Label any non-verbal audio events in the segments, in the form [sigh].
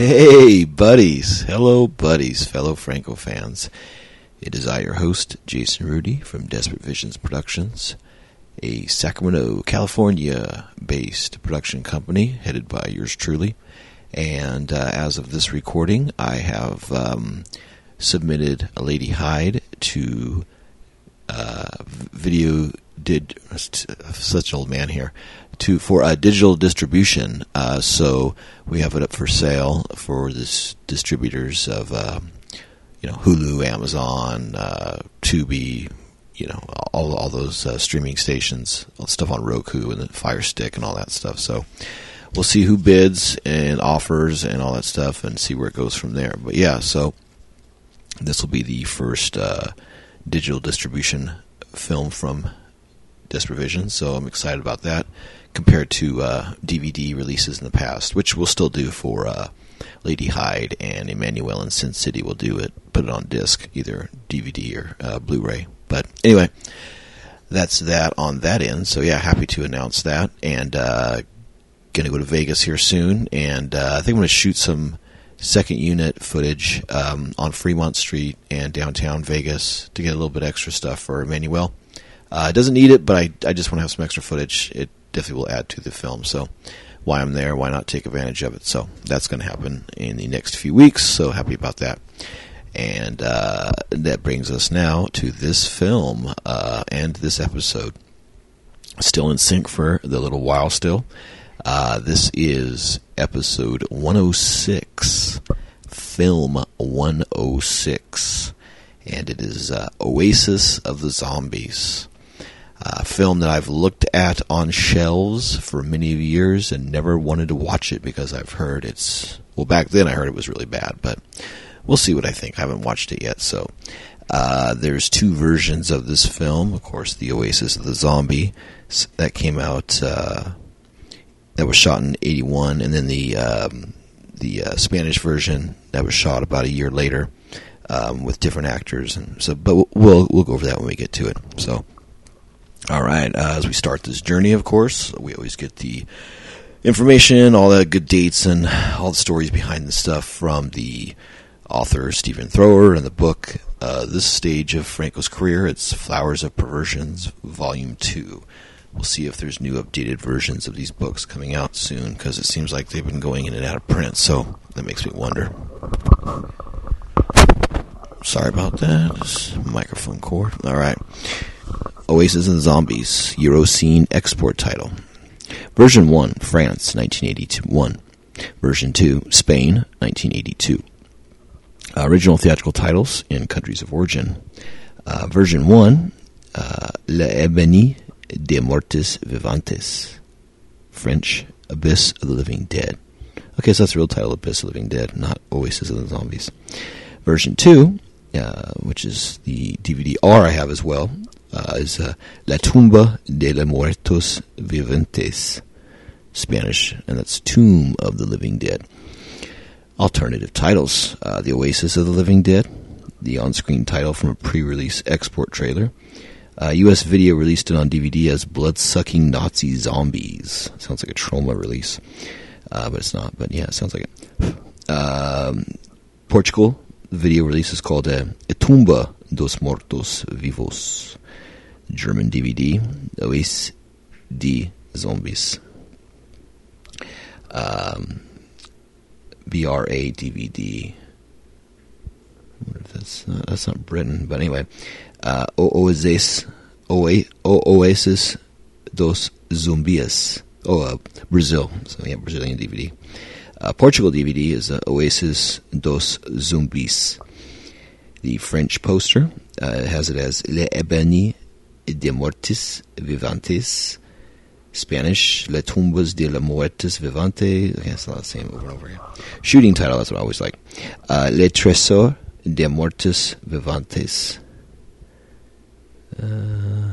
Hey, buddies. Hello, buddies, fellow Franco fans. It is I, your host, Jason Rudy from Desperate Visions Productions, a Sacramento, California based production company headed by yours truly. And uh, as of this recording, I have um, submitted a Lady Hyde to uh, video did such an old man here to for a digital distribution. Uh, so we have it up for sale for this distributors of uh, you know Hulu, Amazon, uh, Tubi, you know all all those uh, streaming stations, stuff on Roku and the Fire Stick and all that stuff. So we'll see who bids and offers and all that stuff, and see where it goes from there. But yeah, so this will be the first uh, digital distribution film from Desperate Visions, so I'm excited about that compared to uh, DVD releases in the past, which we'll still do for uh, Lady Hyde and Emmanuel and Sin City. We'll do it, put it on disc, either DVD or uh, Blu-ray. But anyway, that's that on that end. So yeah, happy to announce that, and uh, gonna go to Vegas here soon, and uh, I think I'm gonna shoot some second unit footage um, on Fremont Street and downtown Vegas to get a little bit extra stuff for Emmanuel. Uh, it doesn't need it, but I, I just want to have some extra footage. It definitely will add to the film. So why I'm there, why not take advantage of it? So that's going to happen in the next few weeks. So happy about that. And uh, that brings us now to this film uh, and this episode. Still in sync for the little while still. Uh, this is episode 106, film 106, and it is uh, Oasis of the Zombies a film that I've looked at on shelves for many years and never wanted to watch it because I've heard it's well back then I heard it was really bad, but we'll see what I think. I haven't watched it yet, so uh, there's two versions of this film. Of course, the Oasis of the Zombie that came out uh, that was shot in '81, and then the um, the uh, Spanish version that was shot about a year later um, with different actors. And so, but we'll we'll go over that when we get to it. So. All right, uh, as we start this journey, of course, we always get the information, all the good dates, and all the stories behind the stuff from the author Stephen Thrower and the book. Uh, this stage of Franco's career, it's Flowers of Perversions, Volume Two. We'll see if there's new updated versions of these books coming out soon, because it seems like they've been going in and out of print. So that makes me wonder. Sorry about that. This microphone cord. All right. Oasis and Zombies, Eurocine export title. Version 1, France, 1981. Version 2, Spain, 1982. Uh, original theatrical titles in countries of origin. Uh, version 1, uh, L'Ébénie des Mortes Vivantes. French, Abyss of the Living Dead. Okay, so that's the real title, Abyss of the Living Dead, not Oasis of the Zombies. Version 2, uh, which is the DVD R I have as well, uh, is uh, La Tumba de los Muertos Vivientes, Spanish, and that's Tomb of the Living Dead. Alternative titles uh, The Oasis of the Living Dead, the on screen title from a pre release export trailer. US uh, video released it on DVD as Blood Sucking Nazi Zombies. Sounds like a trauma release, uh, but it's not. But yeah, it sounds like it. Um, Portugal, the video release is called uh, Tumba dos Mortos Vivos. German DVD, Oasis D Zombies. Um, BRA DVD. that's not, that's not Britain, but anyway, uh, Oasis, Oasis dos Zombies. Oh, uh, Brazil. So yeah, Brazilian DVD. Uh, Portugal DVD is uh, Oasis dos Zumbis. The French poster uh, has it as Le Ebony de Mortis Vivantes. Spanish, Le Tumbas de la Muertes Vivante. Okay, it's the same over and over again. Shooting title, that's what I always like. Uh, Le Tresor de Mortis Vivantes. Uh,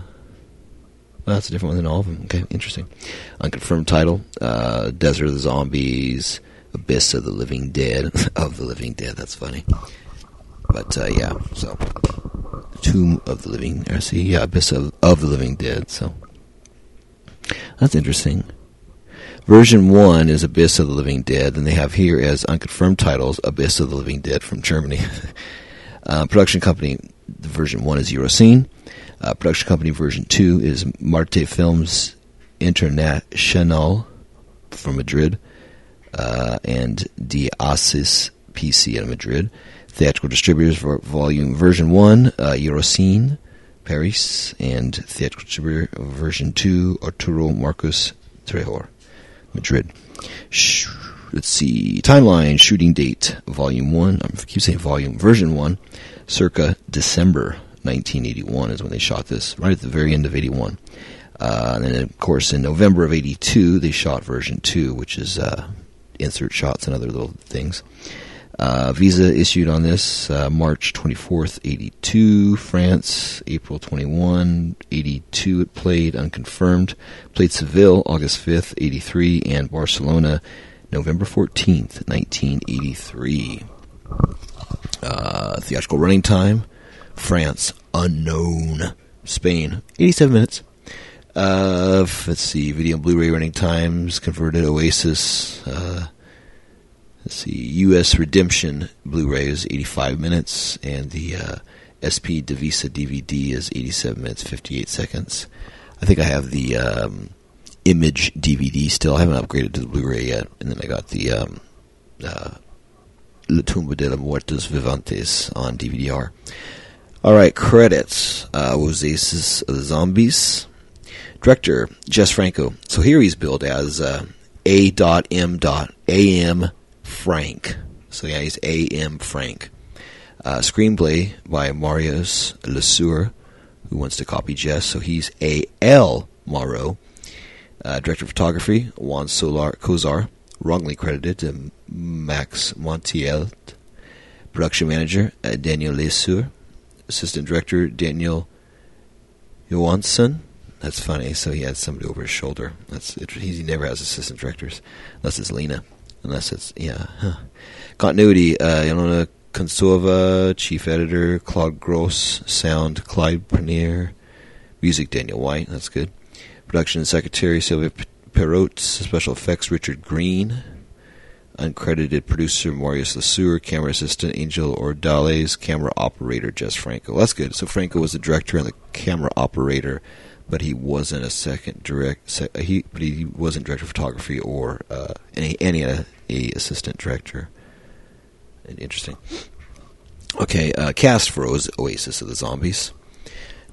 well, that's a different one than all of them. Okay, interesting. Unconfirmed title uh, Desert of the Zombies, Abyss of the Living Dead. [laughs] of the Living Dead, that's funny. But uh, yeah, so Tomb of the Living. Or see, yeah, Abyss of, of the Living Dead. So that's interesting. Version 1 is Abyss of the Living Dead, and they have here as unconfirmed titles Abyss of the Living Dead from Germany. [laughs] uh, production company version 1 is Eurocine. Uh, production company version 2 is Marte Films International from Madrid uh, and Diasis PC in Madrid. Theatrical distributors for volume version 1, uh, Eurocine, Paris, and theatrical distributor version 2, Arturo Marcos Trejor, Madrid. Sh- let's see. Timeline, shooting date, volume 1. I keep saying volume, version 1, circa December 1981 is when they shot this, right at the very end of 81. Uh, and then, of course, in November of 82, they shot version 2, which is uh, insert shots and other little things. Uh, visa issued on this uh, March 24th, 82. France, April 21, 82. It played unconfirmed. Played Seville, August 5th, 83. And Barcelona, November 14th, 1983. Uh, theatrical running time France, unknown. Spain, 87 minutes. Uh, let's see, video and Blu-ray running times, converted Oasis. Let's see, U.S. Redemption Blu-ray is 85 minutes, and the uh, SP Divisa DVD is 87 minutes 58 seconds. I think I have the um, Image DVD still. I haven't upgraded to the Blu-ray yet, and then I got the um, uh, La Tumba de los Muertos Vivantes on DVD-R. All right, credits. Uh, of the Zombies? Director, Jess Franco. So here he's billed as uh, A.M. A.M. Frank. So yeah, he's A.M. Frank. Uh, screenplay by Marius Lesoeur, who wants to copy Jess. So he's A.L. Morrow. Uh, director of photography, Juan Soler Cozar, wrongly credited to Max Montiel. Production manager, uh, Daniel Lesoeur. Assistant director, Daniel Johansson. That's funny. So he had somebody over his shoulder. That's he never has assistant directors unless it's Lena. Unless it's yeah. Huh. Continuity: uh, Ilona Konsova, chief editor Claude Gross, sound Clyde Pernier, music Daniel White. That's good. Production secretary Sylvia Perrot, special effects Richard Green, uncredited producer Marius Lesoeur, camera assistant Angel Ordales, camera operator Jess Franco. That's good. So Franco was the director and the camera operator but he wasn't a second direct. Uh, he but he wasn't director of photography or uh, any any uh, a assistant director. Interesting. Okay, uh, cast for Oasis of the Zombies.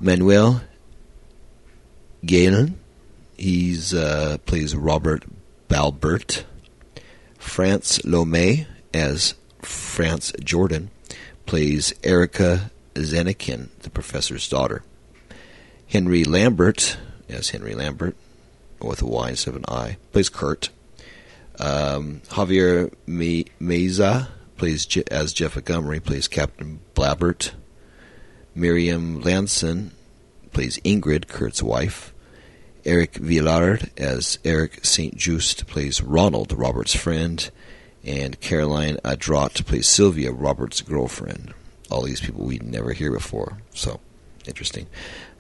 Manuel Galen, he's uh, plays Robert Balbert. France Lomay as France Jordan plays Erica Zenikin, the professor's daughter. Henry Lambert, yes, Henry Lambert, with a Y instead of an I, plays Kurt. Um, Javier Meza plays Je- as Jeff Montgomery, plays Captain Blabbert. Miriam Lanson plays Ingrid, Kurt's wife. Eric Villard as Eric St. Just plays Ronald, Robert's friend. And Caroline Adrot plays Sylvia, Robert's girlfriend. All these people we'd never hear before. So, interesting.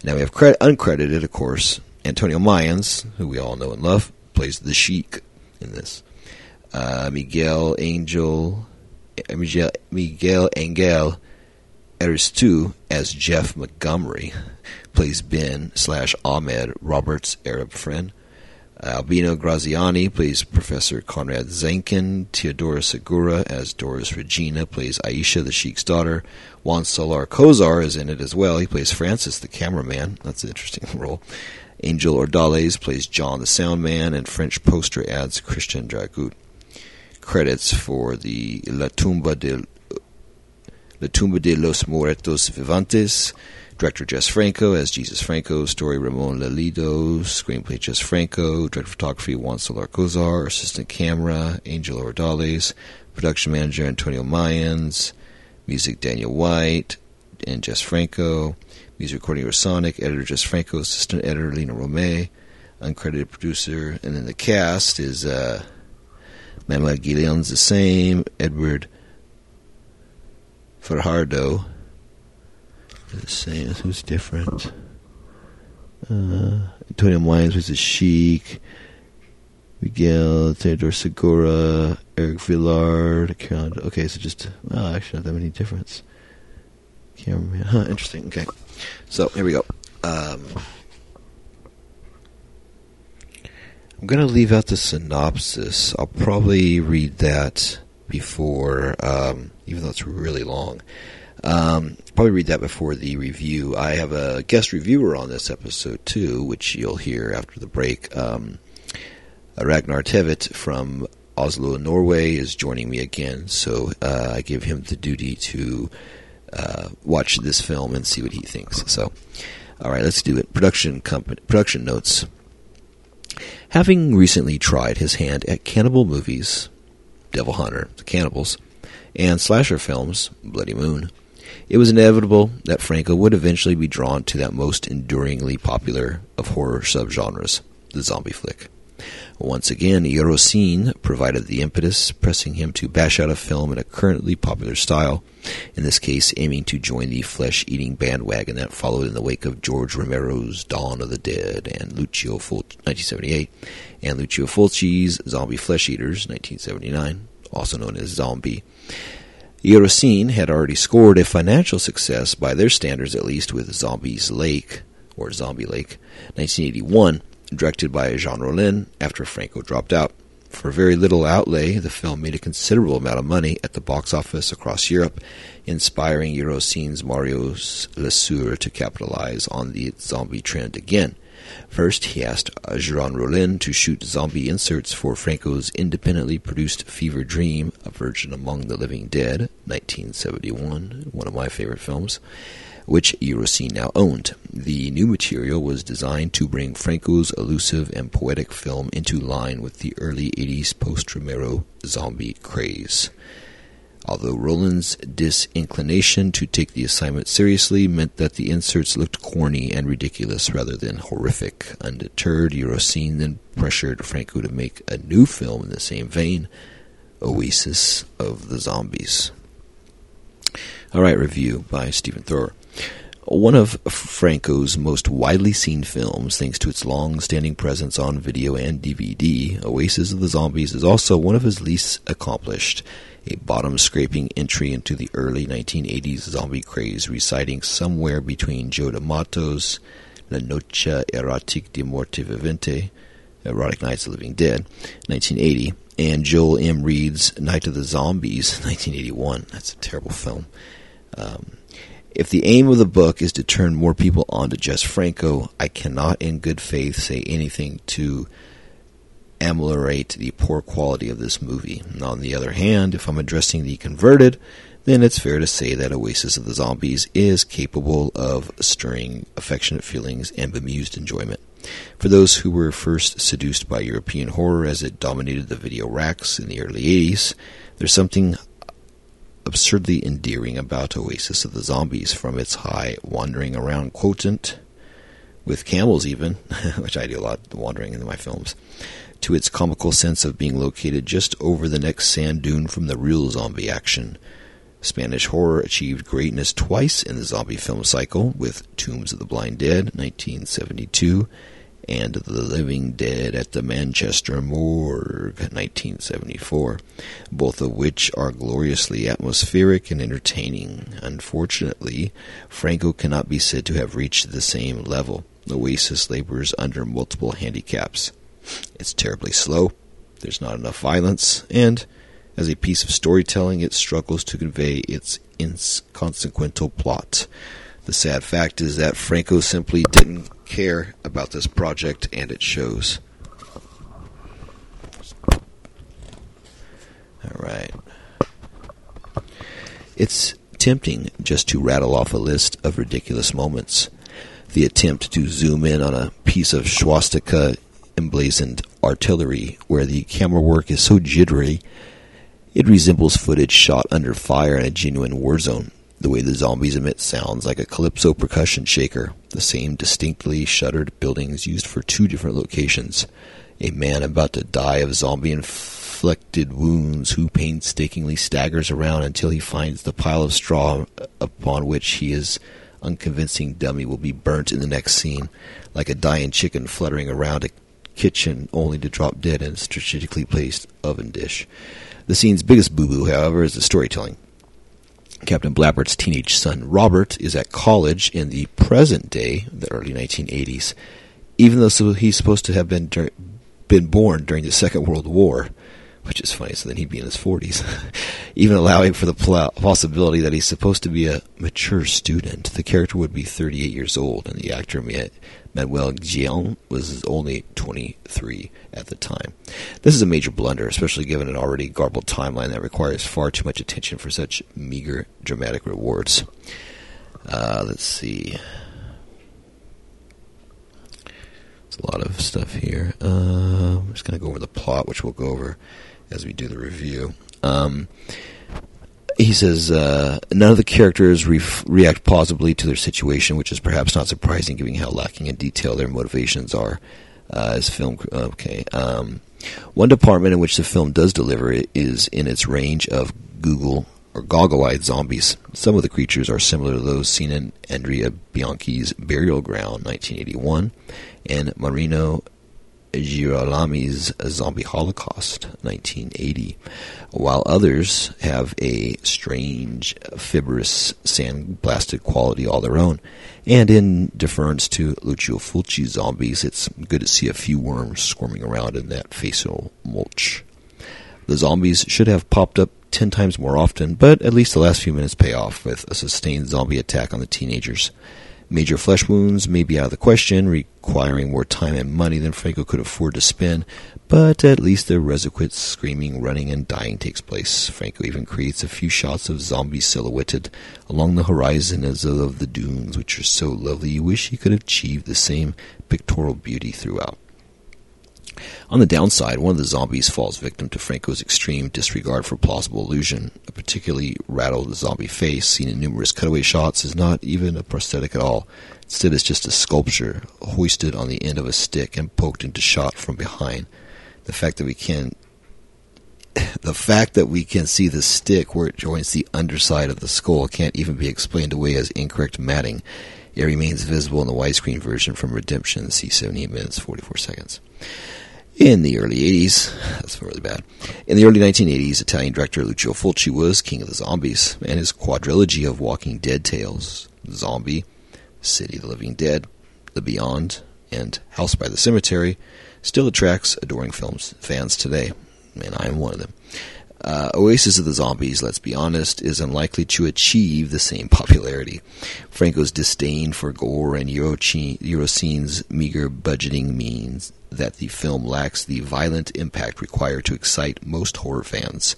Now we have cred- uncredited, of course, Antonio Mayans, who we all know and love, plays the Sheik in this. Uh, Miguel Angel, uh, Miguel, Miguel Angel Aristu as Jeff Montgomery, [laughs] plays Ben slash Ahmed, Robert's Arab friend. Albino Graziani plays Professor Conrad Zenkin. Teodora Segura as Doris Regina plays Aisha, the Sheik's daughter. Juan Soler Cozar is in it as well. He plays Francis, the cameraman. That's an interesting [laughs] role. Angel Ordales plays John, the soundman, and French poster adds Christian Dragut. Credits for the La Tumba de La Tumba de los Muertos Vivantes Director Jess Franco as Jesus Franco, story Ramon Lelido, screenplay Jess Franco, director photography Juan Soler Cozar, assistant camera Angel Ordales, production manager Antonio Mayans, music Daniel White and Jess Franco, music recording Sonic, editor Jess Franco, assistant editor Lena Romay, uncredited producer, and then the cast is uh, Manuel Guillon's the same, Edward Fajardo, the same. Who's different? Uh, Antonio was a Sheik. Miguel, Theodore Segura, Eric Villard, Carolyn. Okay, so just oh, actually not that many difference. Cameraman, huh? Interesting. Okay, so here we go. Um, I'm going to leave out the synopsis. I'll probably read that before, um, even though it's really long. Um, probably read that before the review. I have a guest reviewer on this episode too, which you'll hear after the break. Um, Ragnar Tvedt from Oslo, Norway, is joining me again, so uh, I give him the duty to uh, watch this film and see what he thinks. So, all right, let's do it. Production company, production notes. Having recently tried his hand at cannibal movies, Devil Hunter, The Cannibals, and slasher films, Bloody Moon, it was inevitable that Franco would eventually be drawn to that most enduringly popular of horror subgenres, the zombie flick. Once again, Eurocine provided the impetus, pressing him to bash out a film in a currently popular style, in this case aiming to join the flesh-eating bandwagon that followed in the wake of George Romero's Dawn of the Dead and Lucio Fulci, 1978, and Lucio Fulci's Zombie Flesh Eaters, 1979, also known as Zombie. Eurocine had already scored a financial success, by their standards at least, with Zombies Lake, or Zombie Lake, 1981, directed by Jean Rollin after Franco dropped out. For very little outlay, the film made a considerable amount of money at the box office across Europe, inspiring Eurocine's Mario Lesoeur to capitalize on the zombie trend again. First, he asked Jean Rollin to shoot zombie inserts for Franco's independently produced Fever Dream, A Virgin Among the Living Dead, 1971, one of my favorite films which Eurocine now owned. The new material was designed to bring Franco's elusive and poetic film into line with the early 80s post Romero zombie craze. Although Rollin's disinclination to take the assignment seriously meant that the inserts looked corny and ridiculous rather than horrific, undeterred, Eurocine then pressured Franco to make a new film in the same vein, Oasis of the Zombies. All right, review by Stephen Thrower. One of Franco's most widely seen films, thanks to its long standing presence on video and DVD, Oasis of the Zombies is also one of his least accomplished. A bottom scraping entry into the early 1980s zombie craze, residing somewhere between Joe D'Amato's La Noche Erotique de Morte Vivente, Erotic Nights of the Living Dead, 1980, and Joel M. Reed's Night of the Zombies, [laughs] 1981. That's a terrible film. Um, if the aim of the book is to turn more people on to Jess Franco, I cannot in good faith say anything to ameliorate the poor quality of this movie. On the other hand, if I'm addressing the converted, then it's fair to say that Oasis of the Zombies is capable of stirring affectionate feelings and bemused enjoyment. For those who were first seduced by European horror as it dominated the video racks in the early 80s, there's something absurdly endearing about Oasis of the Zombies from its high wandering around quotient, with camels even, [laughs] which I do a lot wandering in my films, to its comical sense of being located just over the next sand dune from the real zombie action. Spanish horror achieved greatness twice in the zombie film cycle with Tombs of the Blind Dead, 1972, and The Living Dead at the Manchester Morgue, 1974, both of which are gloriously atmospheric and entertaining. Unfortunately, Franco cannot be said to have reached the same level. Oasis labors under multiple handicaps. It's terribly slow, there's not enough violence, and as a piece of storytelling, it struggles to convey its inconsequential plot. The sad fact is that Franco simply didn't care about this project, and it shows. All right. It's tempting just to rattle off a list of ridiculous moments. The attempt to zoom in on a piece of swastika emblazoned artillery where the camera work is so jittery it resembles footage shot under fire in a genuine war zone. The way the zombies emit sounds like a calypso percussion shaker, the same distinctly shuttered buildings used for two different locations. A man about to die of zombie inflicted wounds who painstakingly staggers around until he finds the pile of straw upon which his unconvincing dummy will be burnt in the next scene, like a dying chicken fluttering around a kitchen only to drop dead in a strategically placed oven dish. The scene's biggest boo boo, however, is the storytelling. Captain Blabbert's teenage son, Robert, is at college in the present day, the early 1980s, even though he's supposed to have been, dur- been born during the Second World War which is funny. So then he'd be in his 40s, [laughs] even allowing for the pl- possibility that he's supposed to be a mature student. The character would be 38 years old, and the actor Manuel Gion was only 23 at the time. This is a major blunder, especially given an already garbled timeline that requires far too much attention for such meager dramatic rewards. Uh, let's see. It's a lot of stuff here. Uh, I'm just going to go over the plot, which we'll go over as we do the review. Um, he says uh, none of the characters re- react positively to their situation, which is perhaps not surprising given how lacking in detail their motivations are. Uh, as film, okay. Um, one department in which the film does deliver is in its range of Google or goggle-eyed zombies. Some of the creatures are similar to those seen in Andrea Bianchi's Burial Ground, 1981, and Marino Girolami's Zombie Holocaust, 1980, while others have a strange, fibrous, sandblasted quality all their own. And in deference to Lucio Fulci's zombies, it's good to see a few worms squirming around in that facial mulch. The zombies should have popped up ten times more often, but at least the last few minutes pay off with a sustained zombie attack on the teenagers. Major flesh wounds may be out of the question, requiring more time and money than Franco could afford to spend, but at least the requisite screaming, running, and dying takes place. Franco even creates a few shots of zombies silhouetted along the horizon as of the dunes, which are so lovely you wish he could achieve the same pictorial beauty throughout. On the downside, one of the zombies falls victim to Franco's extreme disregard for plausible illusion. A particularly rattled zombie face, seen in numerous cutaway shots, is not even a prosthetic at all. Instead, it's just a sculpture hoisted on the end of a stick and poked into shot from behind. The fact that we can [laughs] the fact that we can see the stick where it joins the underside of the skull can't even be explained away as incorrect matting. It remains visible in the widescreen version from Redemption, see 78 minutes 44 seconds. In the early 80s, that's really bad. In the early 1980s, Italian director Lucio Fulci was king of the zombies, and his quadrilogy of Walking Dead tales, Zombie, City of the Living Dead, The Beyond, and House by the Cemetery, still attracts adoring films fans today, and I am one of them. Uh, Oasis of the Zombies, let's be honest, is unlikely to achieve the same popularity. Franco's disdain for gore and Eurocine's meager budgeting means that the film lacks the violent impact required to excite most horror fans.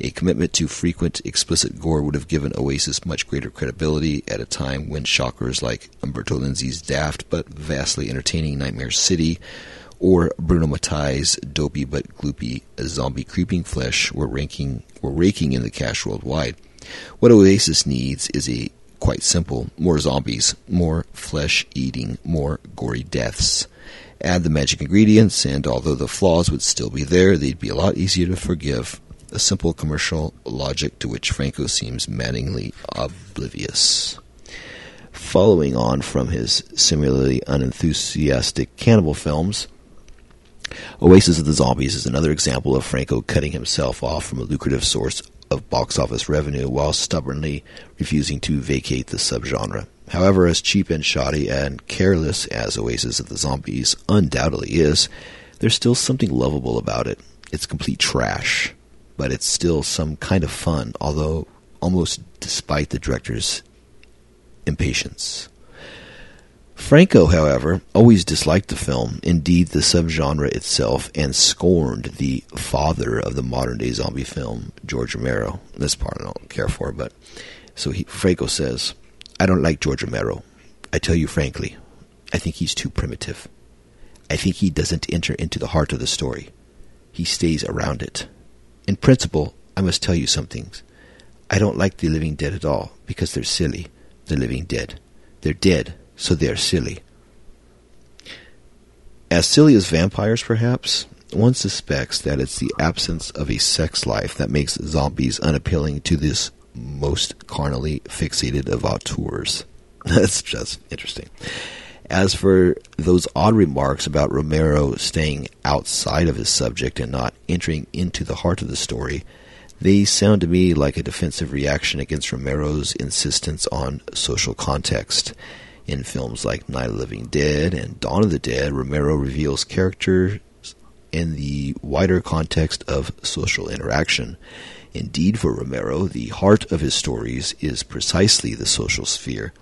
A commitment to frequent explicit gore would have given Oasis much greater credibility at a time when shockers like Umberto Lenzi's daft but vastly entertaining Nightmare City or Bruno Mattei's dopey but gloopy zombie creeping flesh were ranking were raking in the cash worldwide. What Oasis needs is a quite simple more zombies, more flesh eating, more gory deaths. Add the magic ingredients, and although the flaws would still be there, they'd be a lot easier to forgive. A simple commercial logic to which Franco seems maddeningly oblivious. Following on from his similarly unenthusiastic cannibal films, Oasis of the Zombies is another example of Franco cutting himself off from a lucrative source of box office revenue while stubbornly refusing to vacate the subgenre. However, as cheap and shoddy and careless as Oasis of the Zombies undoubtedly is, there's still something lovable about it. It's complete trash, but it's still some kind of fun, although almost despite the director's impatience. Franco, however, always disliked the film, indeed the subgenre itself, and scorned the father of the modern day zombie film, George Romero. This part I don't care for, but so he, Franco says, I don't like George Romero. I tell you frankly, I think he's too primitive. I think he doesn't enter into the heart of the story. He stays around it. In principle, I must tell you some things. I don't like the living dead at all because they're silly. The living dead. They're dead, so they're silly. As silly as vampires, perhaps, one suspects that it's the absence of a sex life that makes zombies unappealing to this most carnally fixated of auteurs. [laughs] That's just interesting. As for those odd remarks about Romero staying outside of his subject and not entering into the heart of the story, they sound to me like a defensive reaction against Romero's insistence on social context. In films like Night of the Living Dead and Dawn of the Dead, Romero reveals characters in the wider context of social interaction. Indeed, for Romero, the heart of his stories is precisely the social sphere,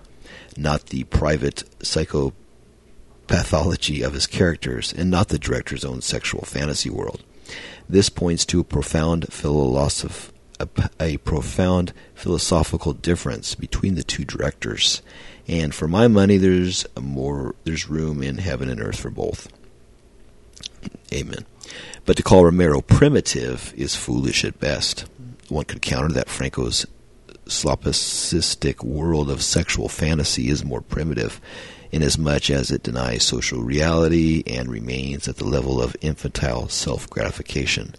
not the private psychopathology of his characters, and not the director's own sexual fantasy world. This points to a profound philosoph- a, a profound philosophical difference between the two directors. And for my money, there's more, there's room in heaven and earth for both. Amen. But to call Romero primitive is foolish at best. One could counter that Franco's solipsistic world of sexual fantasy is more primitive, inasmuch as it denies social reality and remains at the level of infantile self gratification.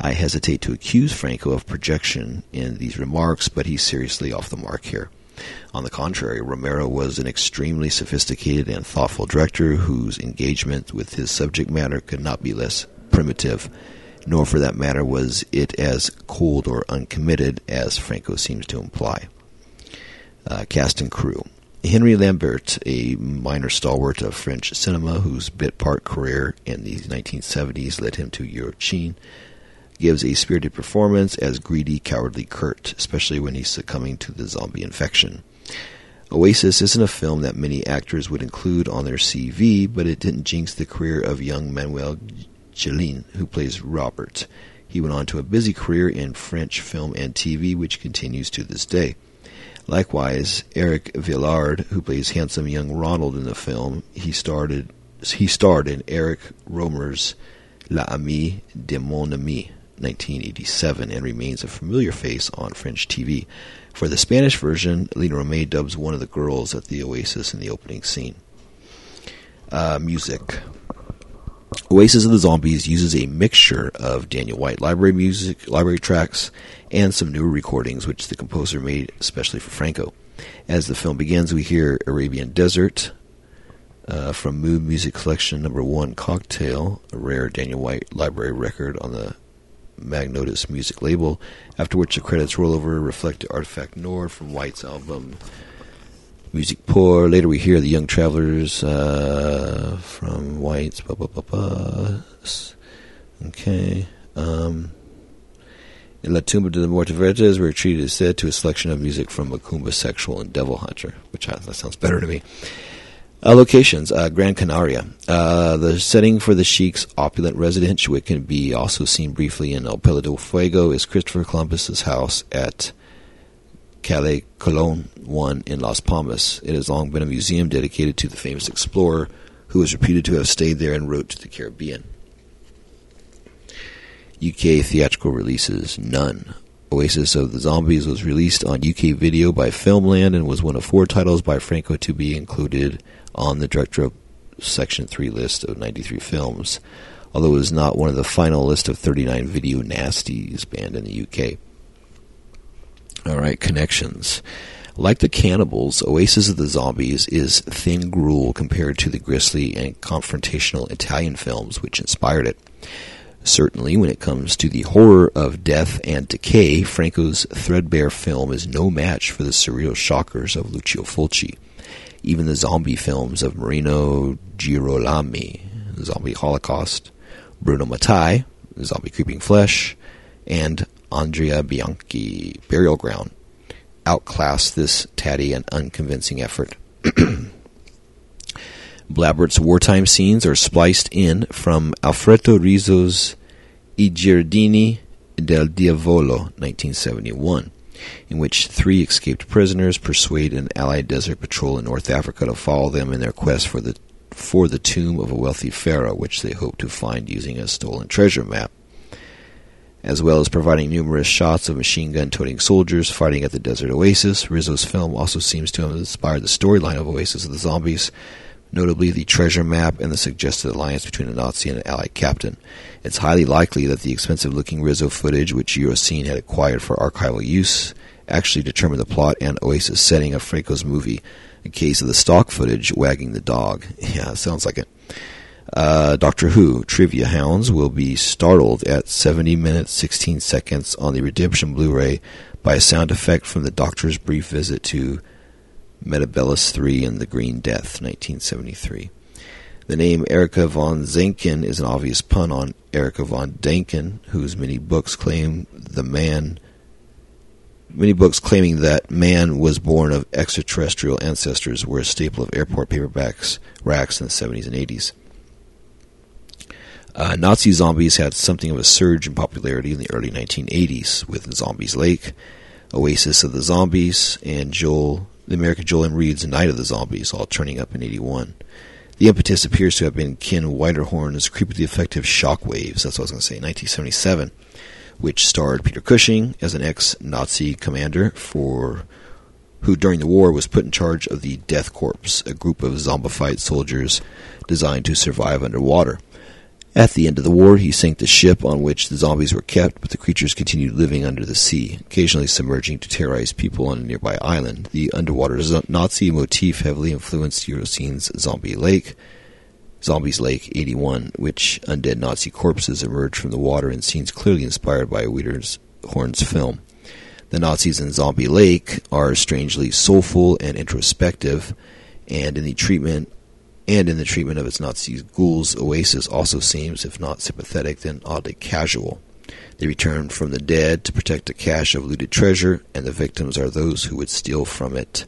I hesitate to accuse Franco of projection in these remarks, but he's seriously off the mark here. On the contrary, Romero was an extremely sophisticated and thoughtful director whose engagement with his subject matter could not be less primitive, nor for that matter was it as cold or uncommitted as Franco seems to imply. Uh, cast and crew. Henry Lambert, a minor stalwart of French cinema whose bit part career in the 1970s led him to Eurocine, gives a spirited performance as greedy, cowardly Kurt, especially when he's succumbing to the zombie infection. Oasis isn't a film that many actors would include on their CV, but it didn't jinx the career of young Manuel Gélin, who plays Robert. He went on to a busy career in French film and TV, which continues to this day. Likewise, Eric Villard, who plays handsome young Ronald in the film, he started he starred in Eric Rohmer's La Amie de mon ami 1987 and remains a familiar face on French TV. For the Spanish version, Lina Romay dubs one of the girls at the Oasis in the opening scene. Uh, music. Oasis of the Zombies uses a mixture of Daniel White library music, library tracks, and some newer recordings which the composer made especially for Franco. As the film begins, we hear Arabian Desert uh, from Mood Music Collection Number One Cocktail, a rare Daniel White library record on the Magnotus music label, after which the credits roll over reflect Artifact Nord from White's album Music Pour. Later we hear the Young Travelers uh, from White's. Okay. Um, in La Tumba de la Muerte Verdes, we're treated instead to a selection of music from Macumba Sexual and Devil Hunter, which that sounds better to me. Uh, locations: uh, Gran Canaria. Uh, the setting for the Sheik's opulent residence, which can be also seen briefly in El Pelo de Fuego, is Christopher Columbus's house at Calle Colon One in Las Palmas. It has long been a museum dedicated to the famous explorer, who is reputed to have stayed there en route to the Caribbean. UK theatrical releases: none. Oasis of the Zombies was released on UK video by Filmland and was one of four titles by Franco to be included on the Director Section 3 list of 93 films, although it was not one of the final list of 39 video nasties banned in the UK. Alright, connections. Like the cannibals, Oasis of the Zombies is thin gruel compared to the grisly and confrontational Italian films which inspired it. Certainly, when it comes to the horror of death and decay, Franco's threadbare film is no match for the surreal shockers of Lucio Fulci even the zombie films of Marino Girolami, Zombie Holocaust, Bruno Mattei, Zombie Creeping Flesh, and Andrea Bianchi, Burial Ground, outclass this tatty and unconvincing effort. [clears throat] Blabert's wartime scenes are spliced in from Alfredo Rizzo's I Giardini del Diavolo, 1971 in which three escaped prisoners persuade an Allied desert patrol in North Africa to follow them in their quest for the for the tomb of a wealthy pharaoh, which they hope to find using a stolen treasure map. As well as providing numerous shots of machine gun toting soldiers fighting at the desert oasis, Rizzo's film also seems to have inspired the storyline of Oasis of the Zombies, notably the treasure map and the suggested alliance between a Nazi and an Allied captain. It's highly likely that the expensive looking Rizzo footage, which Eurocine had acquired for archival use, actually determined the plot and Oasis setting of Franco's movie, a case of the stock footage wagging the dog. [laughs] Yeah, sounds like it. Uh, Doctor Who trivia hounds will be startled at 70 minutes 16 seconds on the Redemption Blu-ray by a sound effect from the Doctor's brief visit to Metebelis III and the Green Death, 1973. The name Erica von Zenken is an obvious pun on Erika von Däniken, whose many books claim the man many books claiming that man was born of extraterrestrial ancestors were a staple of airport paperbacks racks in the 70s and 80s. Uh, Nazi zombies had something of a surge in popularity in the early 1980s with Zombies Lake, Oasis of the Zombies, and Joel, the American Joel. Reed's Night of the Zombies, all turning up in 81. The impetus appears to have been Ken Wiederhorn's creepily effective Shockwaves, that's what I was going to say, 1977, which starred Peter Cushing as an ex-Nazi commander for who during the war was put in charge of the Death Corps, a group of zombified soldiers designed to survive underwater. At the end of the war, he sank the ship on which the zombies were kept, but the creatures continued living under the sea, occasionally submerging to terrorize people on a nearby island. The underwater Nazi motif heavily influenced Eurocine's Zombie Lake, Zombies Lake 81, which undead Nazi corpses emerge from the water in scenes clearly inspired by Wieder's Horn's film. The Nazis in Zombie Lake are strangely soulful and introspective, and in the treatment and in the treatment of its Nazi ghouls, Oasis also seems, if not sympathetic, then oddly casual. They return from the dead to protect a cache of looted treasure, and the victims are those who would steal from it,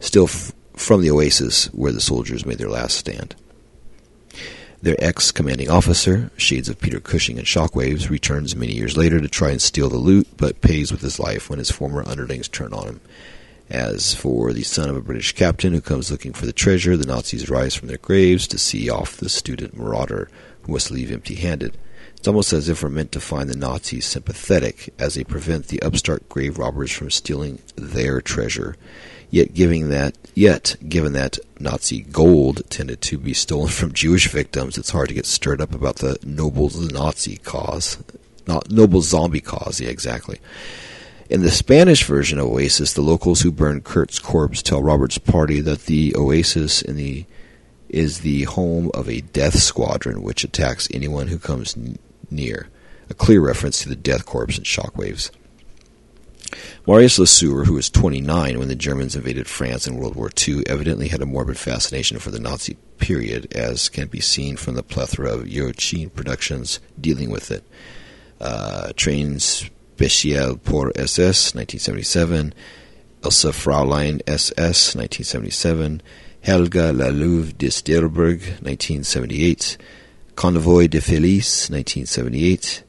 steal f- from the oasis where the soldiers made their last stand. Their ex-commanding officer, shades of Peter Cushing and Shockwaves, returns many years later to try and steal the loot, but pays with his life when his former underlings turn on him. As for the son of a British captain who comes looking for the treasure, the Nazis rise from their graves to see off the student marauder who must leave empty handed. It's almost as if we're meant to find the Nazis sympathetic as they prevent the upstart grave robbers from stealing their treasure. Yet giving that yet given that Nazi gold tended to be stolen from Jewish victims, it's hard to get stirred up about the noble Nazi cause. Not noble zombie cause, yeah, exactly. In the Spanish version of Oasis, the locals who burn Kurt's corpse tell Robert's party that the Oasis in the is the home of a death squadron which attacks anyone who comes n- near. A clear reference to the Death Corps and Shockwaves. Marius Lesoeur, who was 29 when the Germans invaded France in World War II, evidently had a morbid fascination for the Nazi period, as can be seen from the plethora of Eurocine productions dealing with it. Uh, trains Spécial pour SS, 1977, Elsa Fraulein SS, 1977, Helga la Louve de Stilberg, 1978, Convoy de Felice, 1978,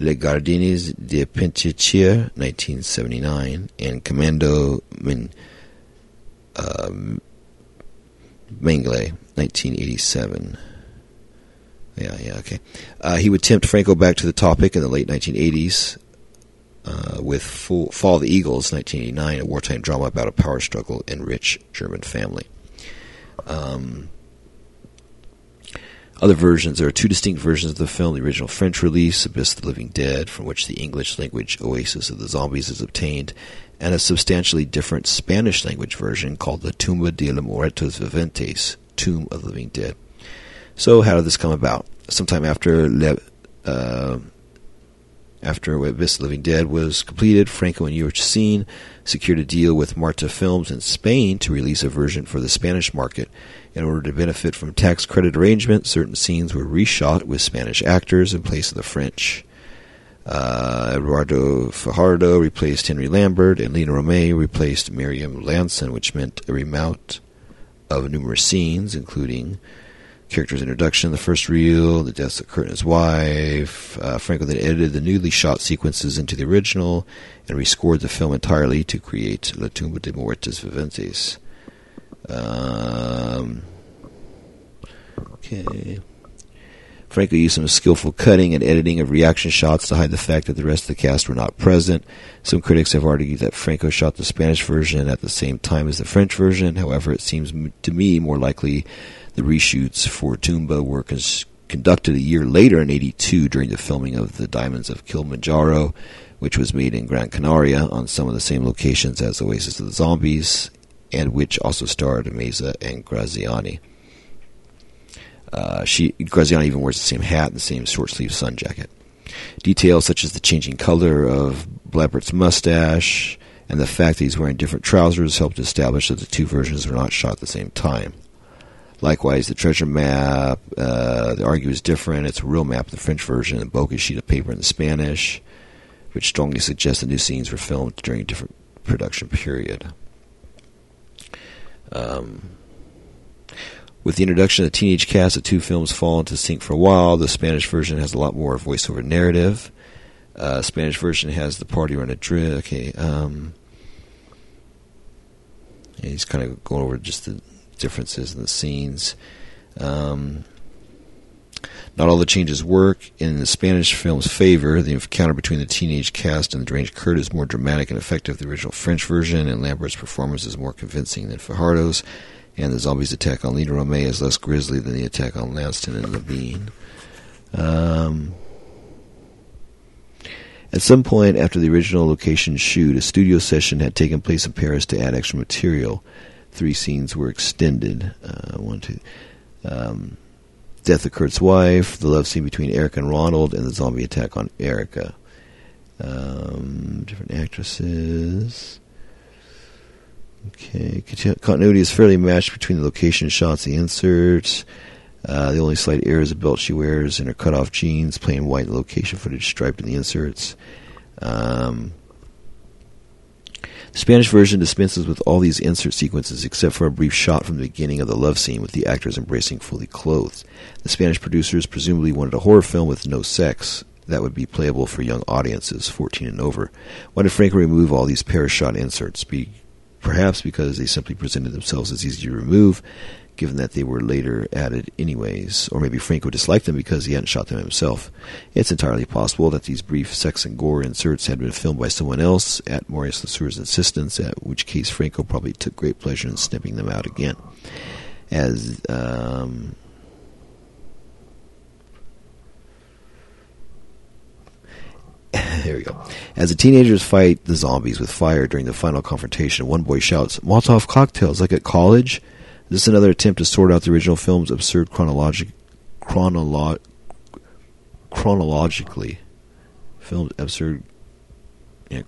Les Gardiens de Pentetier, 1979, and Commando Min, um, Mengele, 1987. Yeah, yeah, okay. Uh, he would tempt Franco back to the topic in the late 1980s uh, with Full, Fall of the Eagles, 1989, a wartime drama about a power struggle in rich German family. Um, other versions, there are two distinct versions of the film. The original French release, Abyss of the Living Dead, from which the English language Oasis of the Zombies is obtained, and a substantially different Spanish language version called the Tumba de los Muertos Viventes, Tomb of the Living Dead. So, how did this come about? Sometime after Le, uh, after Abyss Living Dead was completed, Franco and Eurocine secured a deal with Marta Films in Spain to release a version for the Spanish market. In order to benefit from tax credit arrangements, certain scenes were reshot with Spanish actors in place of the French. Uh, Eduardo Fajardo replaced Henry Lambert, and Lena Romay replaced Miriam Lanson, which meant a remount of numerous scenes, including character's introduction, the first reel, the deaths of Kurt and his wife. Uh, Franco then edited the newly shot sequences into the original and rescored the film entirely to create La Tumba de Muertos Viventes. Um, okay. Franco used some skillful cutting and editing of reaction shots to hide the fact that the rest of the cast were not present. Some critics have argued that Franco shot the Spanish version at the same time as the French version. However, it seems to me more likely the reshoots for Tumba were cons- conducted a year later in 82 during the filming of The Diamonds of Kilimanjaro, which was made in Gran Canaria on some of the same locations as Oasis of the Zombies and which also starred Meza and Graziani. Uh, she Graziani even wears the same hat and the same short sleeve sun jacket. Details such as the changing color of Blabert's mustache and the fact that he's wearing different trousers helped establish that the two versions were not shot at the same time. Likewise, the treasure map, uh, the argue is different. It's a real map the French version, a bogus sheet of paper in the Spanish, which strongly suggests the new scenes were filmed during a different production period. Um, with the introduction of the teenage cast, the two films fall into sync for a while. The Spanish version has a lot more voiceover narrative. Uh, Spanish version has the party run a. Okay, um, he's kind of going over just the differences in the scenes. Um, not all the changes work. In the Spanish film's favor, the encounter between the teenage cast and the deranged Kurt is more dramatic and effective than the original French version, and Lambert's performance is more convincing than Fajardo's, and the zombies' attack on Lina Romay is less grisly than the attack on Landson and Levine. Um, at some point after the original location shoot, a studio session had taken place in Paris to add extra material. Three scenes were extended. Uh, one, two. Um, death of Kurt's wife, the love scene between Eric and Ronald, and the zombie attack on Erica. Um, different actresses. Okay, continuity is fairly matched between the location shots, the inserts. Uh, the only slight error is the belt she wears and her cut-off jeans, plain white location footage striped in the inserts. Um, the Spanish version dispenses with all these insert sequences except for a brief shot from the beginning of the love scene with the actors embracing fully clothed. The Spanish producers presumably wanted a horror film with no sex that would be playable for young audiences, 14 and over. Why did Franco remove all these pair shot inserts? Be, perhaps because they simply presented themselves as easy to remove, given that they were later added anyways, or maybe Franco disliked them because he hadn't shot them himself. It's entirely possible that these brief sex and gore inserts had been filmed by someone else at Maurice Lesoeur's insistence, at which case Franco probably took great pleasure in snipping them out again. As um, [laughs] there we go. As the teenagers fight the zombies with fire during the final confrontation, one boy shouts, Molotov cocktails like at college? This is another attempt to sort out the original film's absurd chronologic, chronolo- chronologically. Filmed absurd yeah,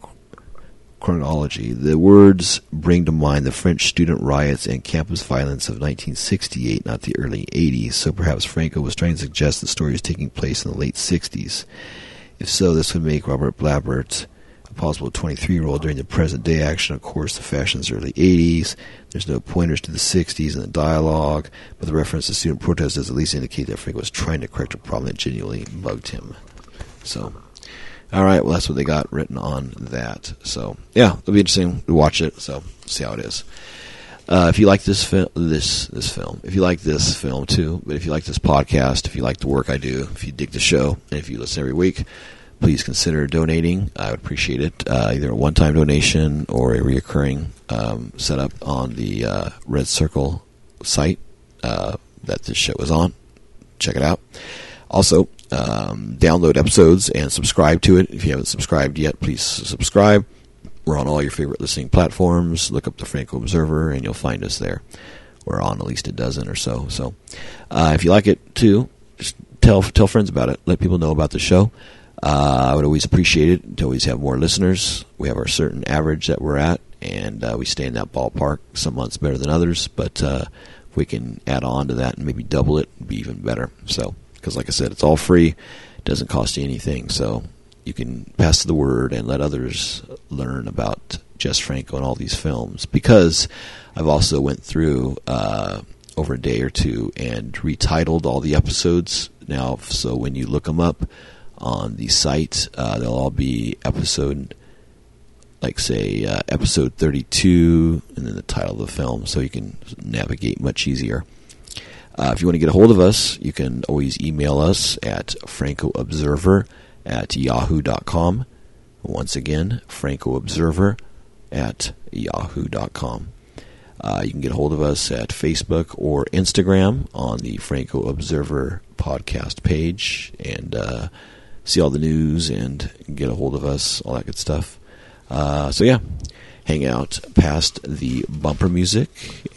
chronology. The words bring to mind the French student riots and campus violence of 1968, not the early 80s, so perhaps Franco was trying to suggest the story is taking place in the late 60s. If so, this would make Robert Blabert possible 23 year old during the present day action. Of course, the fashion's early 80s. There's no pointers to the 60s in the dialogue, but the reference to student protest does at least indicate that Frank was trying to correct a problem that genuinely bugged him. So, all right, well, that's what they got written on that. So, yeah, it'll be interesting to watch it. So, see how it is. Uh, if you like this film, this this film, if you like this film too, but if you like this podcast, if you like the work I do, if you dig the show, and if you listen every week, please consider donating. I would appreciate it. Uh, either a one time donation or a reoccurring um, setup on the uh, Red Circle site uh, that this show is on. Check it out. Also, um, download episodes and subscribe to it. If you haven't subscribed yet, please subscribe. We're on all your favorite listening platforms. Look up the Franco Observer and you'll find us there. We're on at least a dozen or so. So, uh, if you like it too, just tell tell friends about it. Let people know about the show. Uh, I would always appreciate it to always have more listeners. We have our certain average that we're at, and uh, we stay in that ballpark. Some months better than others, but uh, if we can add on to that and maybe double it, it'd be even better. So, because like I said, it's all free, it doesn't cost you anything. So you can pass the word and let others learn about Jess Franco and all these films. Because I've also went through uh, over a day or two and retitled all the episodes now. So when you look them up on the site. Uh, they'll all be episode, like say uh, episode 32, and then the title of the film, so you can navigate much easier. Uh, if you want to get a hold of us, you can always email us at francoobserver at yahoo.com. Once again, francoobserver at yahoo.com. Uh, you can get a hold of us at Facebook or Instagram on the Franco Observer podcast page, and uh, see all the news and get a hold of us, all that good stuff. Uh, so yeah, hang out past the bumper music,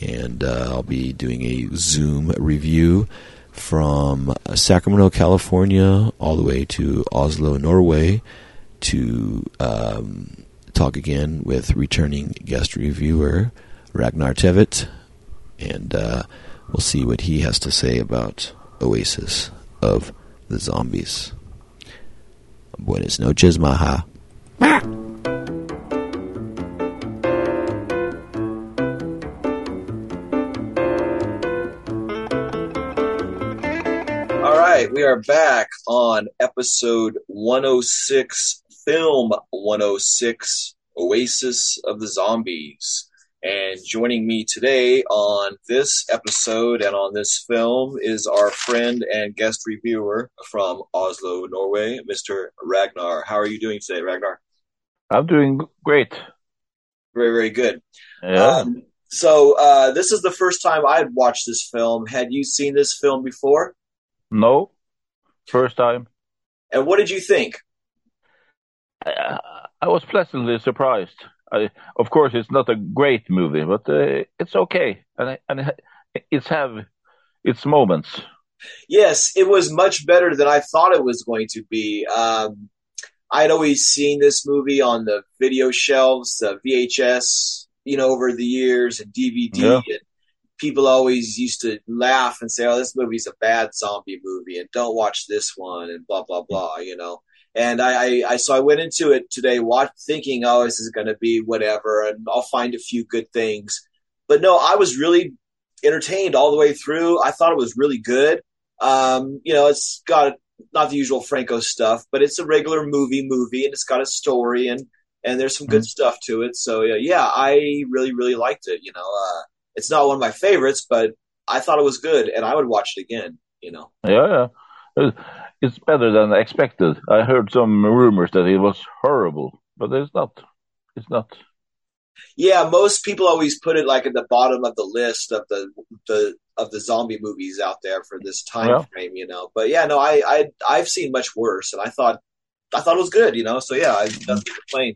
and uh, I'll be doing a Zoom review from Sacramento, California, all the way to Oslo, Norway, to um, talk again with returning guest reviewer Ragnar Tvedt, and uh, we'll see what he has to say about Oasis of the Zombies. Buenas noches, Maha. All right, we are back on episode 106, film 106, Oasis of the Zombies. And joining me today on this episode and on this film is our friend and guest reviewer from Oslo, Norway, Mr. Ragnar. How are you doing today, Ragnar? I'm doing great. Very, very good. Yeah. Um, so, uh, this is the first time I'd watched this film. Had you seen this film before? no, first time. And what did you think? I, I was pleasantly surprised. I, of course, it's not a great movie, but uh, it's okay, and and it's have its moments. Yes, it was much better than I thought it was going to be. Um, I'd always seen this movie on the video shelves, the VHS, you know, over the years and DVD. Yeah. And people always used to laugh and say, "Oh, this movie's a bad zombie movie," and don't watch this one, and blah blah blah. You know. And I, I, I so I went into it today, watch, thinking, "Oh, this is going to be whatever," and I'll find a few good things. But no, I was really entertained all the way through. I thought it was really good. Um, you know, it's got not the usual Franco stuff, but it's a regular movie movie, and it's got a story and and there's some good Mhm. stuff to it. So yeah, yeah, I really really liked it. You know, uh, it's not one of my favorites, but I thought it was good, and I would watch it again. You know, Yeah, yeah. It's better than expected. I heard some rumors that it was horrible, but it's not. It's not. yeah, most people always put it like at the bottom of the list of the the of the zombie movies out there for this time Yeah. frame. You know, but yeah, no, I I I've seen much worse, and I thought I thought it was good. You know, so yeah, I nothing complain.